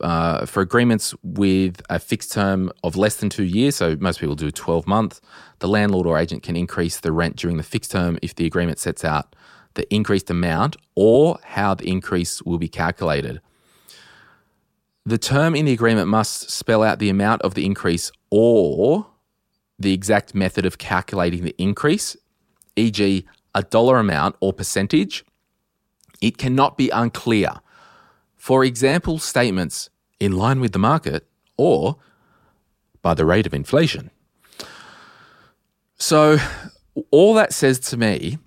uh, for agreements with a fixed term of less than two years, so most people do 12 months, the landlord or agent can increase the rent during the fixed term if the agreement sets out the increased amount or how the increase will be calculated. The term in the agreement must spell out the amount of the increase or the exact method of calculating the increase, e.g., a dollar amount or percentage. It cannot be unclear. For example, statements in line with the market or by the rate of inflation. So, all that says to me,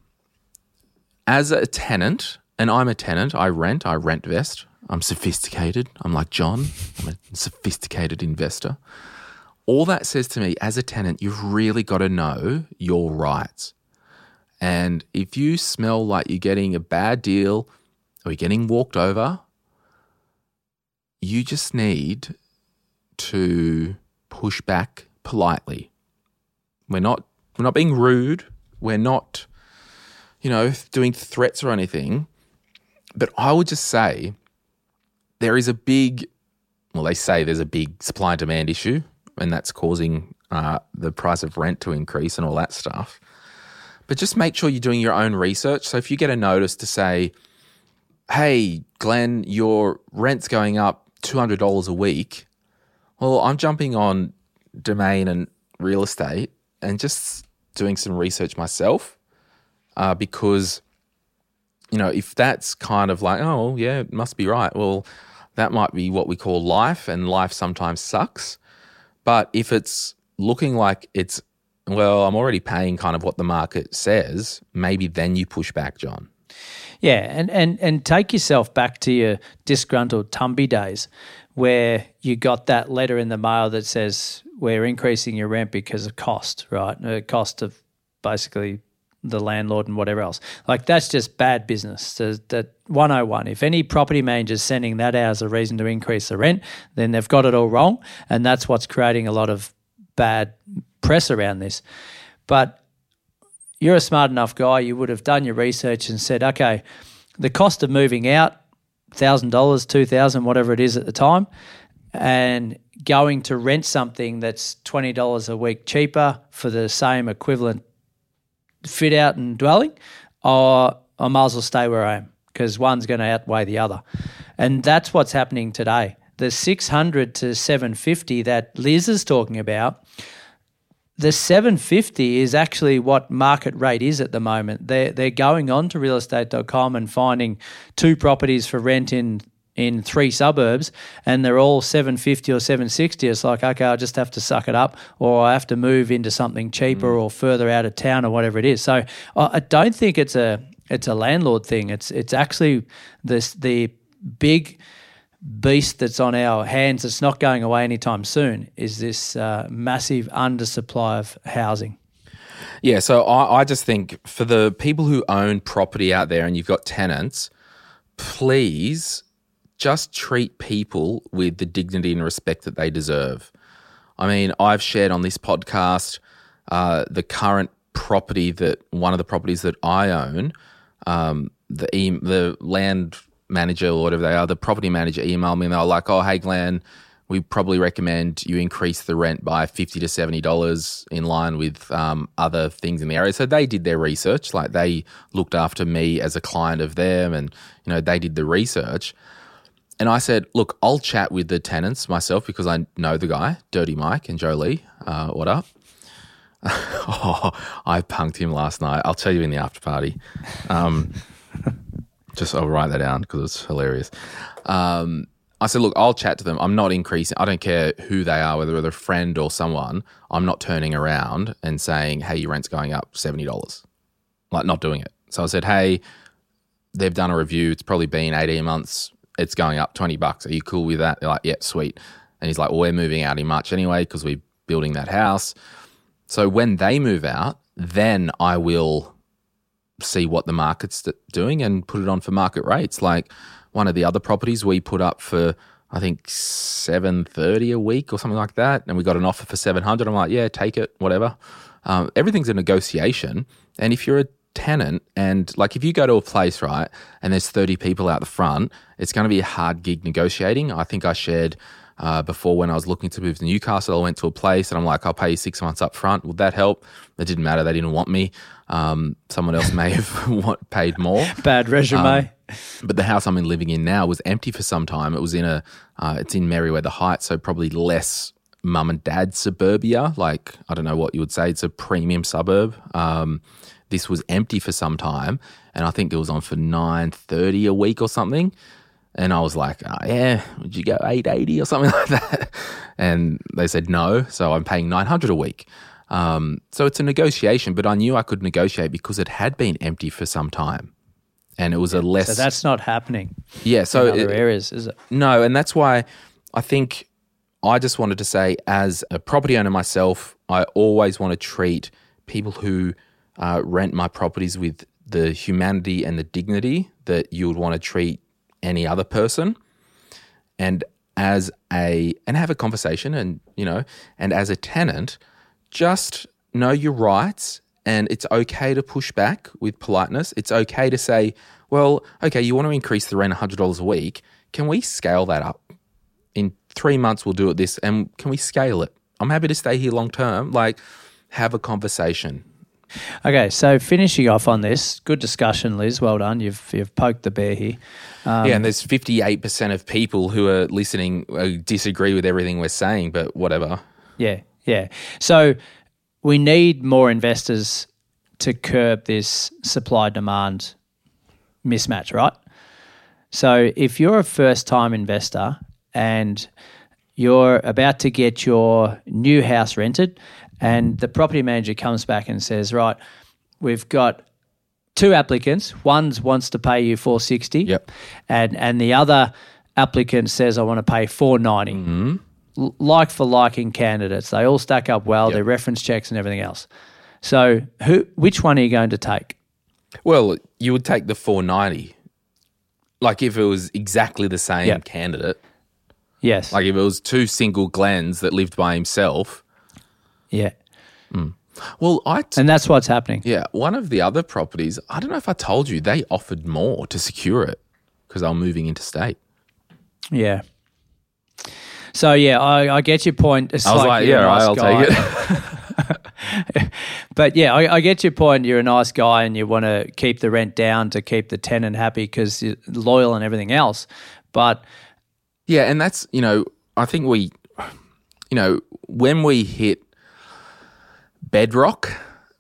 as a tenant, and I'm a tenant, I rent, I rent vest, I'm sophisticated, I'm like John, I'm a sophisticated investor. All that says to me, as a tenant, you've really got to know your rights. And if you smell like you're getting a bad deal or you're getting walked over, you just need to push back politely. We're not we're not being rude. We're not, you know, doing threats or anything. But I would just say there is a big well, they say there's a big supply and demand issue, and that's causing uh, the price of rent to increase and all that stuff. But just make sure you're doing your own research. So if you get a notice to say, hey, Glen, your rent's going up $200 a week. Well, I'm jumping on domain and real estate and just doing some research myself uh, because, you know, if that's kind of like, oh, yeah, it must be right. Well, that might be what we call life, and life sometimes sucks. But if it's looking like it's, well, I'm already paying kind of what the market says, maybe then you push back, John. Yeah, and, and, and take yourself back to your disgruntled Tumby days where you got that letter in the mail that says we're increasing your rent because of cost, right? The cost of basically the landlord and whatever else. Like that's just bad business. that 101. If any property manager is sending that out as a reason to increase the rent, then they've got it all wrong, and that's what's creating a lot of bad press around this. But you're a smart enough guy. You would have done your research and said, okay, the cost of moving out, thousand dollars, two thousand, whatever it is at the time, and going to rent something that's twenty dollars a week cheaper for the same equivalent fit out and dwelling, or I might as well stay where I am because one's going to outweigh the other. And that's what's happening today. The 600 to 750 that Liz is talking about, the 750 is actually what market rate is at the moment. They're, they're going on to realestate.com and finding two properties for rent in in three suburbs and they're all 750 or 760 it's like okay i just have to suck it up or i have to move into something cheaper mm. or further out of town or whatever it is. So i don't think it's a it's a landlord thing. It's it's actually this the big beast that's on our hands that's not going away anytime soon is this uh, massive undersupply of housing. Yeah so I, I just think for the people who own property out there and you've got tenants please just treat people with the dignity and respect that they deserve. I mean, I've shared on this podcast uh, the current property that one of the properties that I own, um, the e- the land manager or whatever they are, the property manager emailed me and they were like, "Oh, hey Glen, we probably recommend you increase the rent by fifty to seventy dollars in line with um, other things in the area." So they did their research, like they looked after me as a client of them, and you know they did the research. And I said, look, I'll chat with the tenants myself because I know the guy, Dirty Mike and Jolie. Uh, what up? (laughs) oh, I punked him last night. I'll tell you in the after party. Um, (laughs) just I'll write that down because it's hilarious. Um, I said, look, I'll chat to them. I'm not increasing. I don't care who they are, whether they're a friend or someone. I'm not turning around and saying, hey, your rent's going up seventy dollars. like not doing it. So I said, hey, they've done a review. It's probably been 18 months. It's going up 20 bucks. Are you cool with that? They're like, yeah, sweet. And he's like, well, we're moving out in March anyway because we're building that house. So when they move out, then I will see what the market's doing and put it on for market rates. Like one of the other properties we put up for I think seven thirty a week or something like that, and we got an offer for seven hundred. I'm like, yeah, take it, whatever. Um, everything's a negotiation, and if you're a tenant and like if you go to a place right and there's 30 people out the front it's going to be a hard gig negotiating. I think i shared uh, before when i was looking to move to newcastle i went to a place and i'm like i'll pay you six months up front would that help? It didn't matter. They didn't want me. Um, someone else may have (laughs) paid more. Bad resume. Um, but the house i'm in living in now was empty for some time. It was in a uh, it's in merewether heights so probably less mum and dad suburbia. Like i don't know what you would say. It's a premium suburb. Um, this was empty for some time, and I think it was on for nine thirty a week or something. And I was like, oh, yeah, would you go 880 or something (laughs) like that? And they said no. So I'm paying 900 a week. Um, so it's a negotiation, but I knew I could negotiate because it had been empty for some time. And it was a less. So that's not happening. Yeah. So in other it, areas, is it? No. And that's why I think I just wanted to say, as a property owner myself, I always want to treat people who uh, rent my properties with the humanity and the dignity that you would want to treat any other person. And as a and have a conversation and you know and as a tenant just know your rights and it's okay to push back with politeness. It's okay to say well okay you want to increase the rent $100 a week. Can we scale that up? In 3 months we'll do it this and can we scale it? I'm happy to stay here long term. Like have a conversation Okay, so finishing off on this, good discussion, Liz. Well done. You've you've poked the bear here. Um, yeah, and there's 58 percent of people who are listening uh, disagree with everything we're saying, but whatever. Yeah, yeah. So we need more investors to curb this supply demand mismatch, right? So if you're a first time investor and you're about to get your new house rented and the property manager comes back and says, right, we've got two applicants. One wants to pay you 460 yep. and, and the other applicant says, I want to pay 490 mm-hmm. L- like for liking candidates. They all stack up well, yep. their reference checks and everything else. So who, which one are you going to take? Well, you would take the 490. Like if it was exactly the same yep. candidate. Yes. Like if it was two single Glens that lived by himself yeah. Mm. Well, I t- and that's what's happening. Yeah, one of the other properties, I don't know if I told you, they offered more to secure it because they were moving interstate. Yeah. So yeah, I, I get your point. It's I was like, like yeah, nice I'll guy. take it. (laughs) but yeah, I, I, get your point. You're a nice guy, and you want to keep the rent down to keep the tenant happy because you're loyal and everything else. But yeah, and that's you know, I think we, you know, when we hit bedrock.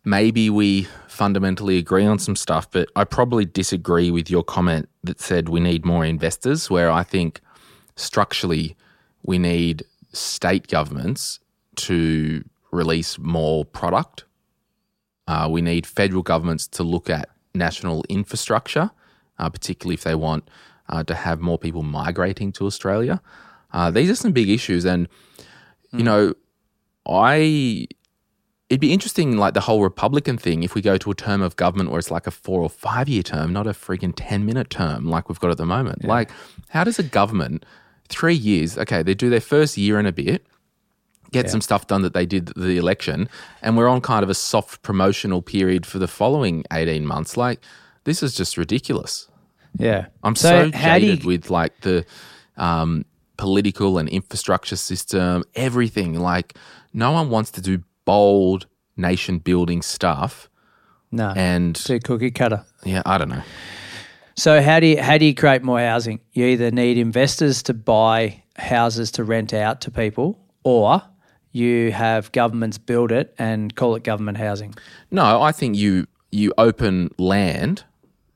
Maybe we fundamentally agree on some stuff, but I probably disagree with your comment that said we need more investors, where I think structurally we need state governments to release more product. Uh, we need federal governments to look at national infrastructure, uh, particularly if they want uh, to have more people migrating to Australia. Uh, these are some big issues, and you hmm. know, I it'd be interesting, like the whole Republican thing, if we go to a term of government where it's like a four or five year term, not a freaking 10 minute term like we've got at the moment. Yeah. Like, how does a government, three years, okay, they do their first year and a bit, get yeah. some stuff done that they did the election, and we're on kind of a soft promotional period for the following 18 months. Like, this is just ridiculous. Yeah. I'm so, so jaded you... with like the um, political and infrastructure system, everything. Like, no one wants to do bold nation building stuff. No, and too cookie cutter. Yeah, I don't know. So how do you how do you create more housing? You either need investors to buy houses to rent out to people, or you have governments build it and call it government housing. No, I think you you open land,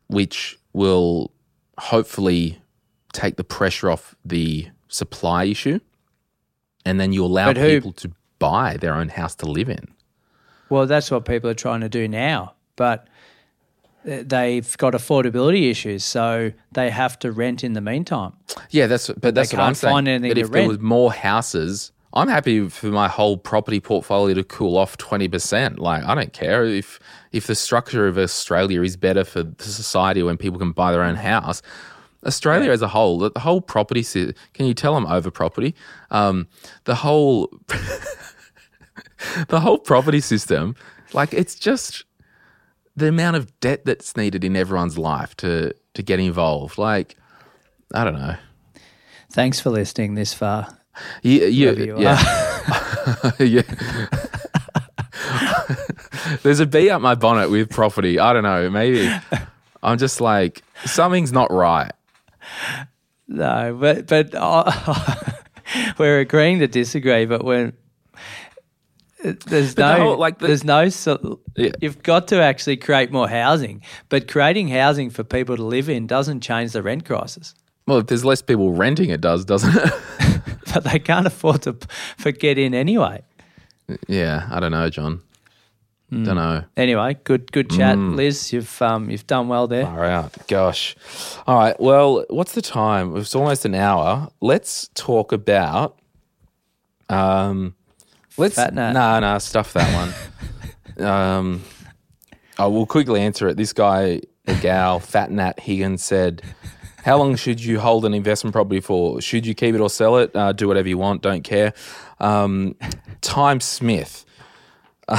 which will hopefully take the pressure off the supply issue, and then you allow who, people to buy their own house to live in. Well, that's what people are trying to do now. But they've got affordability issues, so they have to rent in the meantime. Yeah, that's but that's what I'm saying. find anything but to if there was more houses, I'm happy for my whole property portfolio to cool off twenty percent. Like I don't care if if the structure of Australia is better for the society when people can buy their own house. Australia as a whole, the the whole property. Can you tell I'm over property? Um, the whole, (laughs) (laughs) the whole property system, like it's just the amount of debt that's needed in everyone's life to to get involved. Like I don't know. Thanks for listening this far. You, you, you yeah. (laughs) yeah. (laughs) There's a bee up my bonnet with property. I don't know. Maybe I'm just like something's not right. No, but but uh, we're agreeing to disagree. But when there's no whole- like the- there's no so, Yeah. you've got to actually create more housing. But creating housing for people to live in doesn't change the rent crisis. Well, if there's less people renting, it does, doesn't it? (laughs) (laughs) But they can't afford to p- for get in anyway. yeah, I don't know, John. Hmm. Don't know. Anyway, good good chat, Mm. Liz. You've um you've done well there. Far out. Gosh. All right. Well, what's the time? It's almost an hour. Let's talk about. Um, let's Fat Nat. No, no, stuff that one. (laughs) um, I will quickly answer it. This guy, a gal, Fat Nat Higgins said, "How long should you hold an investment property for? Should you keep it or sell it? Uh, do whatever you want. Don't care." Um, Time Smith. (laughs)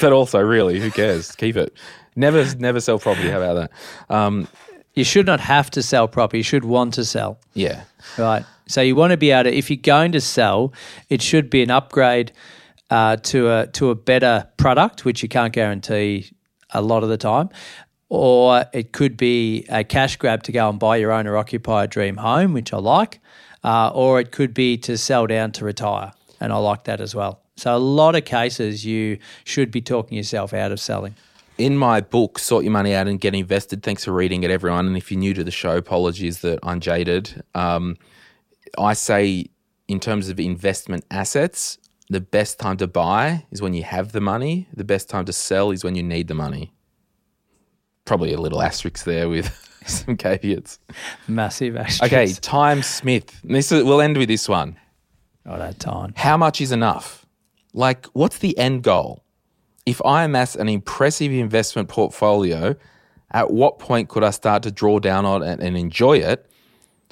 But also, really, who cares? Keep it. Never, never sell property. How about that? Um, You should not have to sell property. You should want to sell. yeah, Right. So you want to be able to, if you're going to sell, it should be an upgrade uh, to a to a better product, which you can't guarantee a lot of the time, or it could be a cash grab to go and buy your own or occupy a dream home, which I like, uh, or it could be to sell down to retire, and I like that as well. So a lot of cases you should be talking yourself out of selling. in my book, Sort Your Money Out and Get Invested, thanks for reading it, everyone. And if you're new to the show, apologies that I'm jaded. Um, I say, in terms of investment assets, the best time to buy is when you have the money, the best time to sell is when you need the money. Probably a little asterisk there with (laughs) some caveats. Massive asterisk. Okay, Time Smith. This is, we'll end with this one. Not that time. How much is enough? Like, what's the end goal? If I amass an impressive investment portfolio, at what point could I start to draw down on it and enjoy it?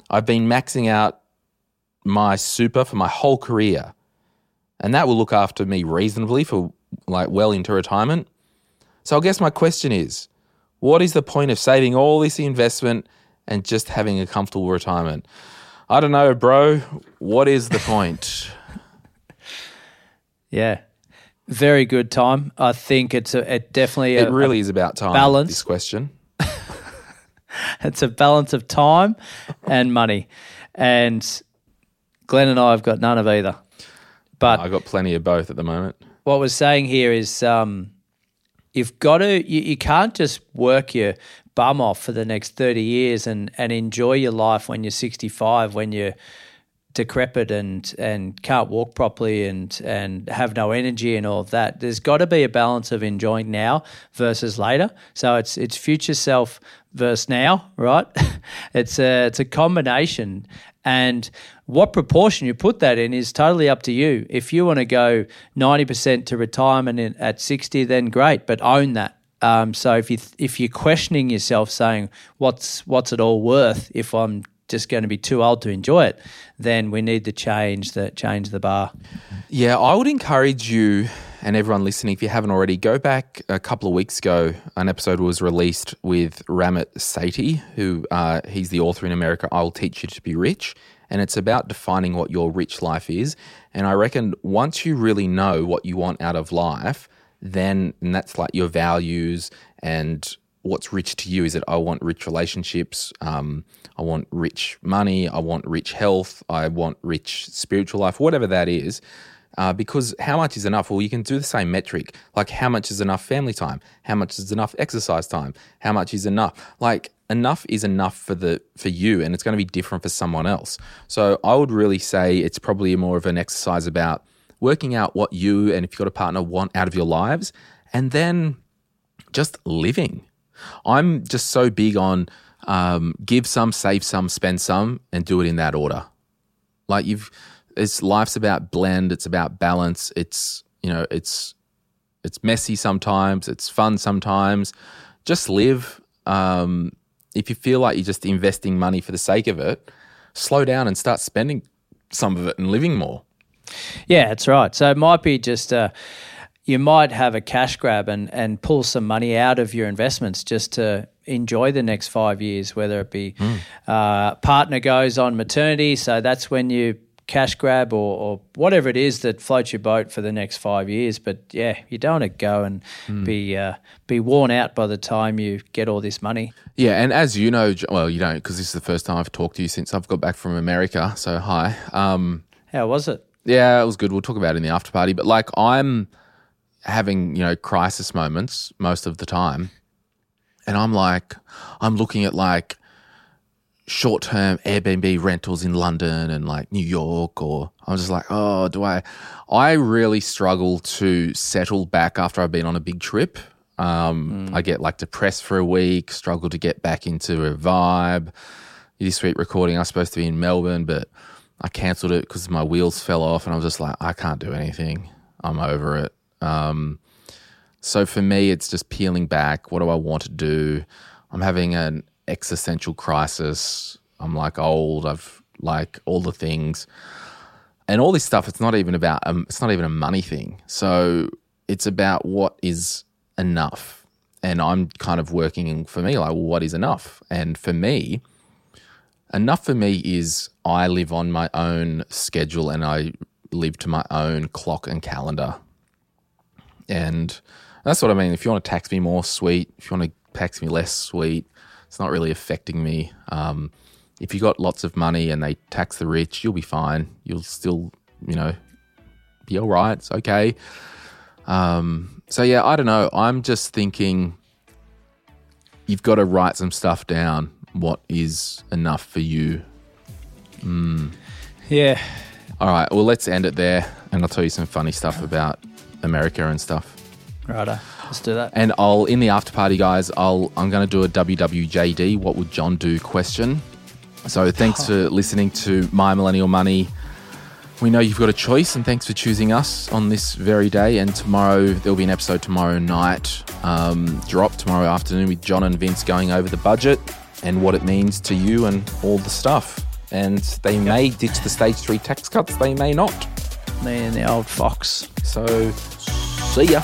I've been maxing out my super for my whole career, and that will look after me reasonably for like well into retirement. So I guess my question is, what is the point of saving all this investment and just having a comfortable retirement? I don't know, bro. What is the point? (laughs) Yeah. Very good time. I think it's a it definitely It a, really is about time. balance. This question. (laughs) it's a balance of time and money. And Glen and I have got none of either. But I've got plenty of both at the moment. what we're saying here is um, you've got to you, you can't just work your bum off for the next 30 years and, and enjoy your life when you're 65 when you're decrepit and and can't walk properly and and have no energy and all of that there's got to be a balance of enjoying now versus later so it's it's future self versus now right (laughs) it's a it's a combination and what proportion you put that in is totally up to you if you want to go 90% to retirement in, at 60 then great but own that um, so if you if you're questioning yourself saying what's what's it all worth if I'm just going to be too old to enjoy it, then we need to change the change the bar. Yeah, I would encourage you and everyone listening, if you haven't already, go back a couple of weeks ago. An episode was released with Ramit Sethi, who uh, he's the author in America. I will teach you to be rich, and it's about defining what your rich life is. And I reckon once you really know what you want out of life, then and that's like your values and what's rich to you is that I want rich relationships, um, I want rich money, I want rich health, I want rich spiritual life, whatever that is. Uh, because how much is enough? Well, you can do the same metric. Like, how much is enough family time? How much is enough exercise time? How much is enough? Like, enough is enough for the for you, and it's going to be different for someone else. So, I would really say it's probably more of an exercise about working out what you and if you've got a partner want out of your lives, and then just living. I'm just so big on um, give some, save some, spend some, and do it in that order. Like you've, it's life's about blend. It's about balance. It's you know, it's it's messy sometimes. It's fun sometimes. Just live. Um, if you feel like you're just investing money for the sake of it, slow down and start spending some of it and living more. Yeah, that's right. So it might be just uh, you might have a cash grab and, and pull some money out of your investments just to enjoy the next five years, whether it be uh, partner goes on maternity. So that's when you cash grab or, or whatever it is that floats your boat for the next five years. But yeah, you don't want to go and be uh, be worn out by the time you get all this money. Yeah, and as you know, well, you don't because this is the first time I've talked to you since I've got back from America. So hi. Um, How was it? Yeah, it was good. We'll talk about it in the after party. But like, I'm having you know crisis moments most of the time, and I'm like, I'm looking at like short term Airbnb rentals in London and like New York, or I'm just like, oh, do I? I really struggle to settle back after I've been on a big trip. Um, I get like depressed for a week, struggle to get back into a vibe. This week recording, I was supposed to be in Melbourne, but I cancelled it because my wheels fell off, and I was just like, I can't do anything. I'm over it. Um, so for me, it's just peeling back. What do I want to do? I'm having an existential crisis. I'm like old. I've like all the things, and all this stuff. It's not even about. Um, it's not even a money thing. So it's about what is enough. And I'm kind of working for me like, well, what is enough? And for me, enough for me is I live on my own schedule and I live to my own clock and calendar. And that's what I mean. If you want to tax me more, sweet. If you want to tax me less, sweet. It's not really affecting me. Um, if you got lots of money and they tax the rich, you'll be fine. You'll still, you know, be all right. It's okay. Um, so yeah, I don't know. I'm just thinking you've got to write some stuff down. What is enough for you? Yeah. All right. Well, let's end it there, and I'll tell you some funny stuff about America and stuff. Righto. Let's do that. And I'll in the after party, guys. I'll I'm going to do a WWJD. What would John do? Question. So thanks for listening to My Millennial Money. We know you've got a choice, and thanks for choosing us on this very day. And tomorrow there'll be an episode tomorrow night, um, drop tomorrow afternoon with John and Vince going over the budget and what it means to you and all the stuff. And they may ditch the stage three tax cuts. They may not. Me and the old fox. So see ya.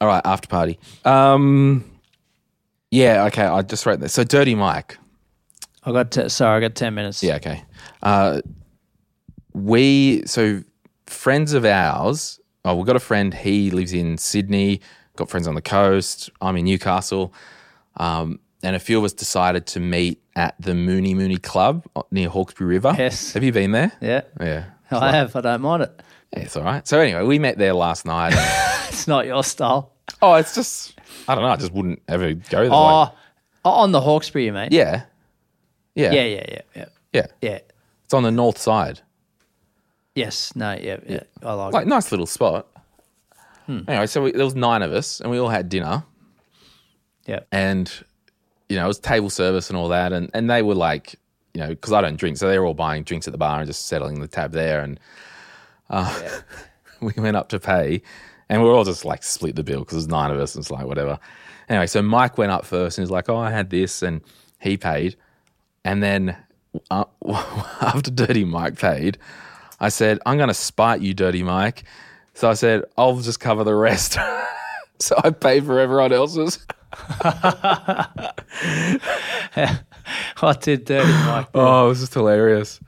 All right, after party. Um, yeah, okay. I just wrote this. So, Dirty Mike. I got t- sorry, I got ten minutes. Yeah, okay. Uh, we so friends of ours. Oh, we've got a friend. He lives in Sydney. Got friends on the coast. I'm in Newcastle. Um, and a few of us decided to meet at the Mooney Mooney Club near Hawkesbury River. Yes. Have you been there? Yeah. Yeah. I have. I don't mind it. It's all right. So anyway, we met there last night. (laughs) It's not your style. oh, it's just I don't know. I just wouldn't ever go there. Oh, Like, oh, on the Hawkesbury, you mean? yeah. Yeah. Yeah, yeah, yeah, yeah. Yeah. Yeah. It's on the north side. Yes. No. Yeah. Yeah. I like. It. Like it. nice little spot. Hmm. Anyway, so we, there was nine of us, and we all had dinner, Yeah. and you know it was table service and all that, and and they were like, you know, because I don't drink, so they were all buying drinks at the bar and just settling the tab there, and uh, (laughs) we went up to pay, And we are all just like split the bill because there's nine of us. And it's like, whatever. Anyway, so Mike went up first and he's like, oh, I had this. And he paid. And then uh, (laughs) after Dirty Mike paid, I said, I'm going to spite you, Dirty Mike. So I said, I'll just cover the rest. (laughs) so I paid for everyone else's. what did Dirty Mike do? Oh, it was just hilarious.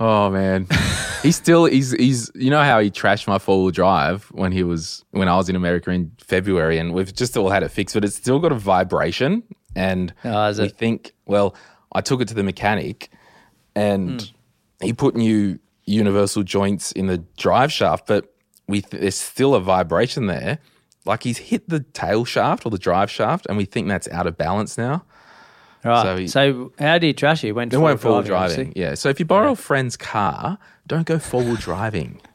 Oh man, (laughs) he's still he's he's you know how he trashed my four wheel drive when he was when I was in America in February, and we've just all had it fixed, but it's still got a vibration, and Oh, we think well, I took it to the mechanic, and Hmm. he put new universal joints in the drive shaft, but we th- there's still a vibration there, like he's hit the tail shaft or the drive shaft, and we think that's out of balance now. Right. So So, how did he trash you? Went It went forward forward driving. Yeah. So if you borrow a friend's car, don't go forward driving. (laughs)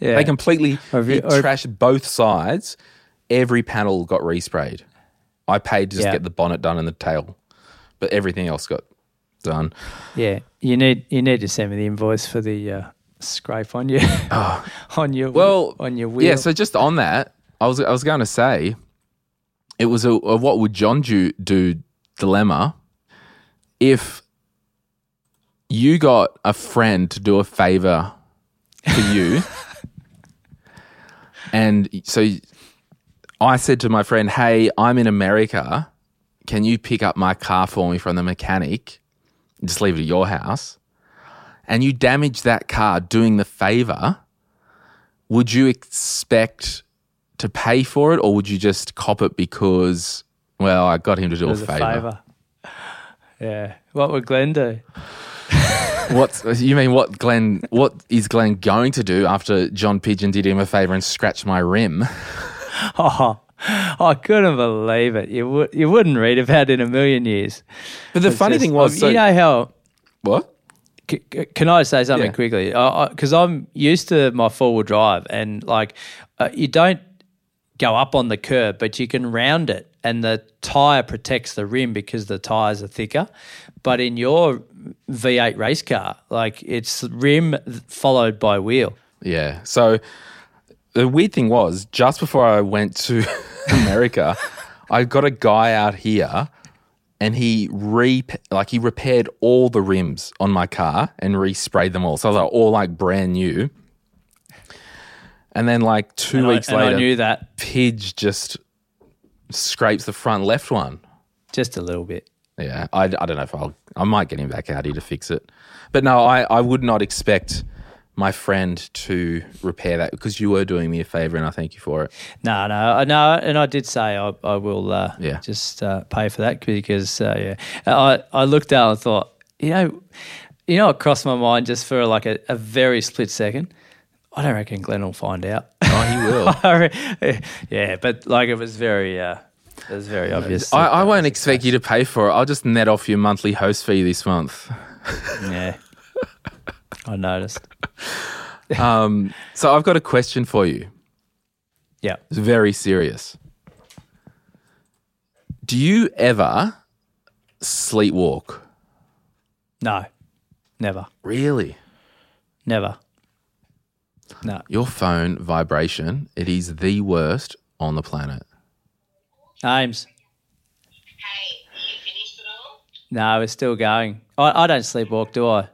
Yeah. They completely Or you- or trashed both sides. Every panel got resprayed. I paid to just Yeah. get the bonnet done and the tail, but everything else got done. Yeah. You need you need to send me the invoice for the uh, scrape on your (laughs) on your Oh. Well, on your wheel. Yeah. So just on that, I was I was going to say, it was a, a what would John do, do dilemma if you got a friend to do a favor for you, (laughs) and so I said to my friend, "Hey, I'm in America. Can you pick up my car for me from the mechanic? and Just leave it at your house." And you damage that car doing the favor would you expect to pay for it or would you just cop it because well i got him to do a as a favor. Yeah. What would Glen do? what's you mean what glen what is glen going to do after john pidgeon did him a favor and scratched my rim (laughs) Oh, I couldn't believe it. You would you wouldn't read about it in a million years. but the It's funny just- thing was you so, know how what C- c- Can I say something Yeah. quickly? Because I'm used to my four-wheel drive, and like uh, you don't go up on the curb, but you can round it, and the tire protects the rim because the tires are thicker. But in your V8 race car, like it's rim followed by wheel. yeah so the weird thing was just before i went to (laughs) america i got a guy out here and he re like he repaired all the rims on my car and resprayed them all. So they were all like brand new. And then like two And I- weeks I later, knew that. Pidge just scrapes the front left one. Just a little bit. Yeah, I, I don't know if I'll I might get him back out here to fix it. But no, I, I would not expect my friend to repair that because you were doing me a favor and I thank you for it. No, no, no, and I did say I, I will uh, Yeah. just uh, pay for that because uh, yeah, I I looked out and thought, you know, you know, it crossed my mind just for like a, a very split second. I don't reckon Glen will find out. Oh, he will. (laughs) Yeah, but like it was very, uh, it was very obvious. I, I won't expect you to pay for it. I'll just net off your monthly host fee this month. (laughs) Yeah, I noticed. (laughs) Um, so I've got a question for you. Yeah, It's very serious. Do you ever sleepwalk? no, never, Really? never. No, Your phone vibration, it is the worst on the planet. Ames. Hey, you finished it all? No, we're still going. I, I don't sleepwalk, do I?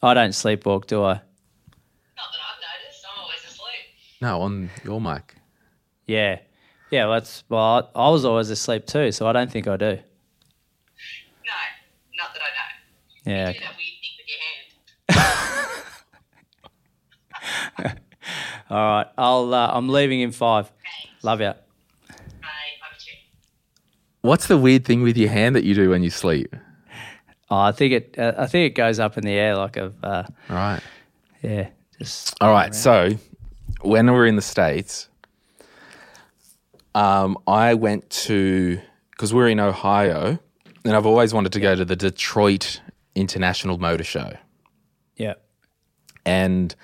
Pardon? I don't sleepwalk, do I? Not that I've noticed. I'm always asleep. No, on your mic. Yeah. Yeah, well, that's well, I, I was always asleep too, so I don't think I do. No, not that I know. Yeah. Do that weird thing with your hand. (laughs) All right. I'll uh, I'm leaving in 5. Love you. I, What's the weird thing with your hand that you do when you sleep? Oh, I think it uh, I think it goes up in the air like a uh, Right. yeah, just All right. So when we were in the States, um, I went to, because we're in Ohio, and I've always wanted to go to the Detroit International Motor Show. yeah. And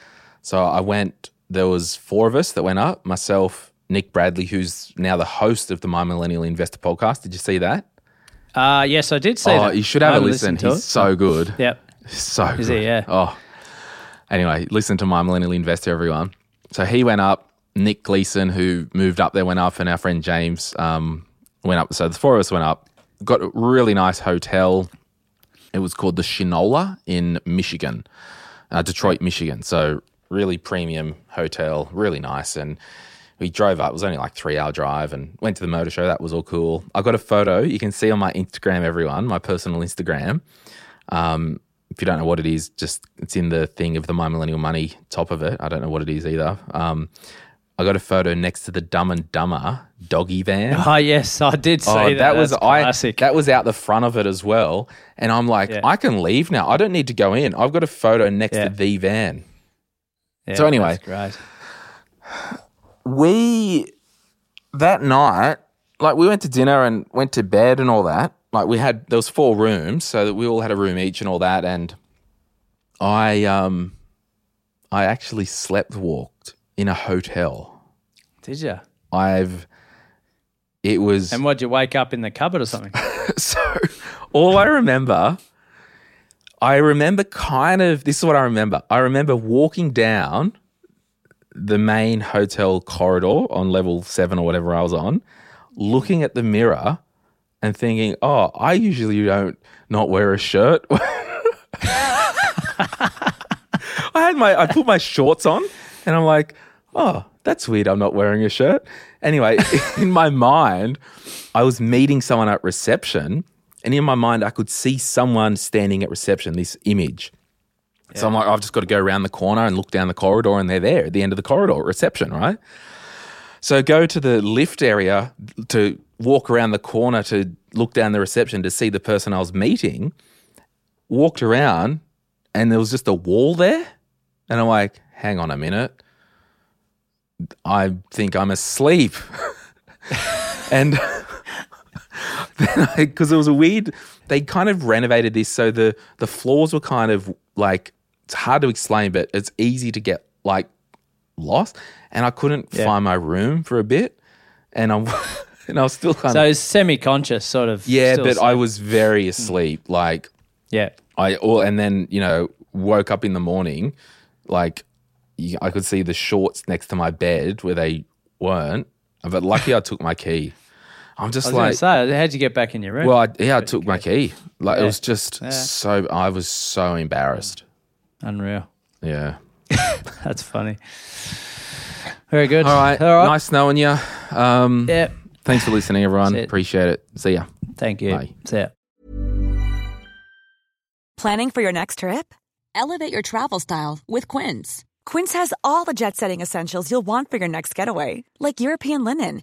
so I went, there was four of us that went up, myself, Nick Bradley, who's now the host of the My Millennial Investor podcast. Did you see that? Uh yes, I did see oh, that. you should have I a listen. He's it. so good. (laughs) Yep. So Is good. he? Yeah. Oh. Anyway, listen to My Millennial Investor, everyone. so he went up. Nick Gleason, who moved up there, went up, and our friend James um, went up. So the four of us went up. Got a really nice hotel. It was called the Shinola in Michigan, uh, Detroit, Michigan. So really premium hotel, really nice. And we drove up. It was only like three hour drive, and went to the motor show. That was all cool. I got a photo. You can see on my Instagram, everyone, my personal Instagram. Um, if you don't know what it is, just it's in the thing of the My Millennial Money top of it. I don't know what it is either. Um, I got a photo next to the Dumb and Dumber doggy van. Oh yes, I did see Oh, that. that was That's I. classic. That was out the front of it as well, and I'm like, Yeah. I can leave now. I don't need to go in. I've got a photo next Yeah. to the van. Yeah, so anyway. great. we that night, like we went to dinner and went to bed and all that. Like we had there was four rooms, so that we all had a room each and all that. And I um I actually slept walked in a hotel. Did you? I've it was And what'd you wake up in the cupboard or something? (laughs) so all I remember, I remember kind of this is what I remember. I remember walking down the main hotel corridor on level seven or whatever I was on, looking at the mirror and thinking, "Oh, I usually don't not wear a shirt." (laughs) I had my I put my shorts on and I'm like, "Oh, that's weird. I'm not wearing a shirt." Anyway, (laughs) in my mind, I was meeting someone at reception, and in my mind, I could see someone standing at reception. This image. So I'm like, I've just got to go around the corner and look down the corridor, and they're there at the end of the corridor, at reception, right? So go to the lift area to walk around the corner to look down the reception to see the person I was meeting. Walked around, and there was just a wall there, and I'm like, hang on a minute. I think I'm asleep. (laughs) and (laughs) because it was a weird, they kind of renovated this so the the floors were kind of like it's hard to explain, but it's easy to get like lost. And I couldn't Yeah. find my room for a bit, and I'm (laughs) and I was still kind so of semi-conscious, sort of. yeah, but I was very mm. asleep. Like yeah. I or and then you know woke up in the morning, like I could see the shorts next to my bed where they weren't. But lucky I took my key. I'm just I just was like, going to say, how'd you get back in your room? well, I, yeah, I took my key. Like it Yeah. was just Yeah. so. I was so embarrassed. Unreal. Yeah. (laughs) That's funny. Very good. All right. All right. Nice knowing you. Um, Yeah. Thanks for listening, everyone. That's it. Appreciate it. See ya. Thank you. Bye. See ya. Planning for your next trip? Elevate your travel style with Quince. Quince has all the jet setting essentials you'll want for your next getaway, like European linen,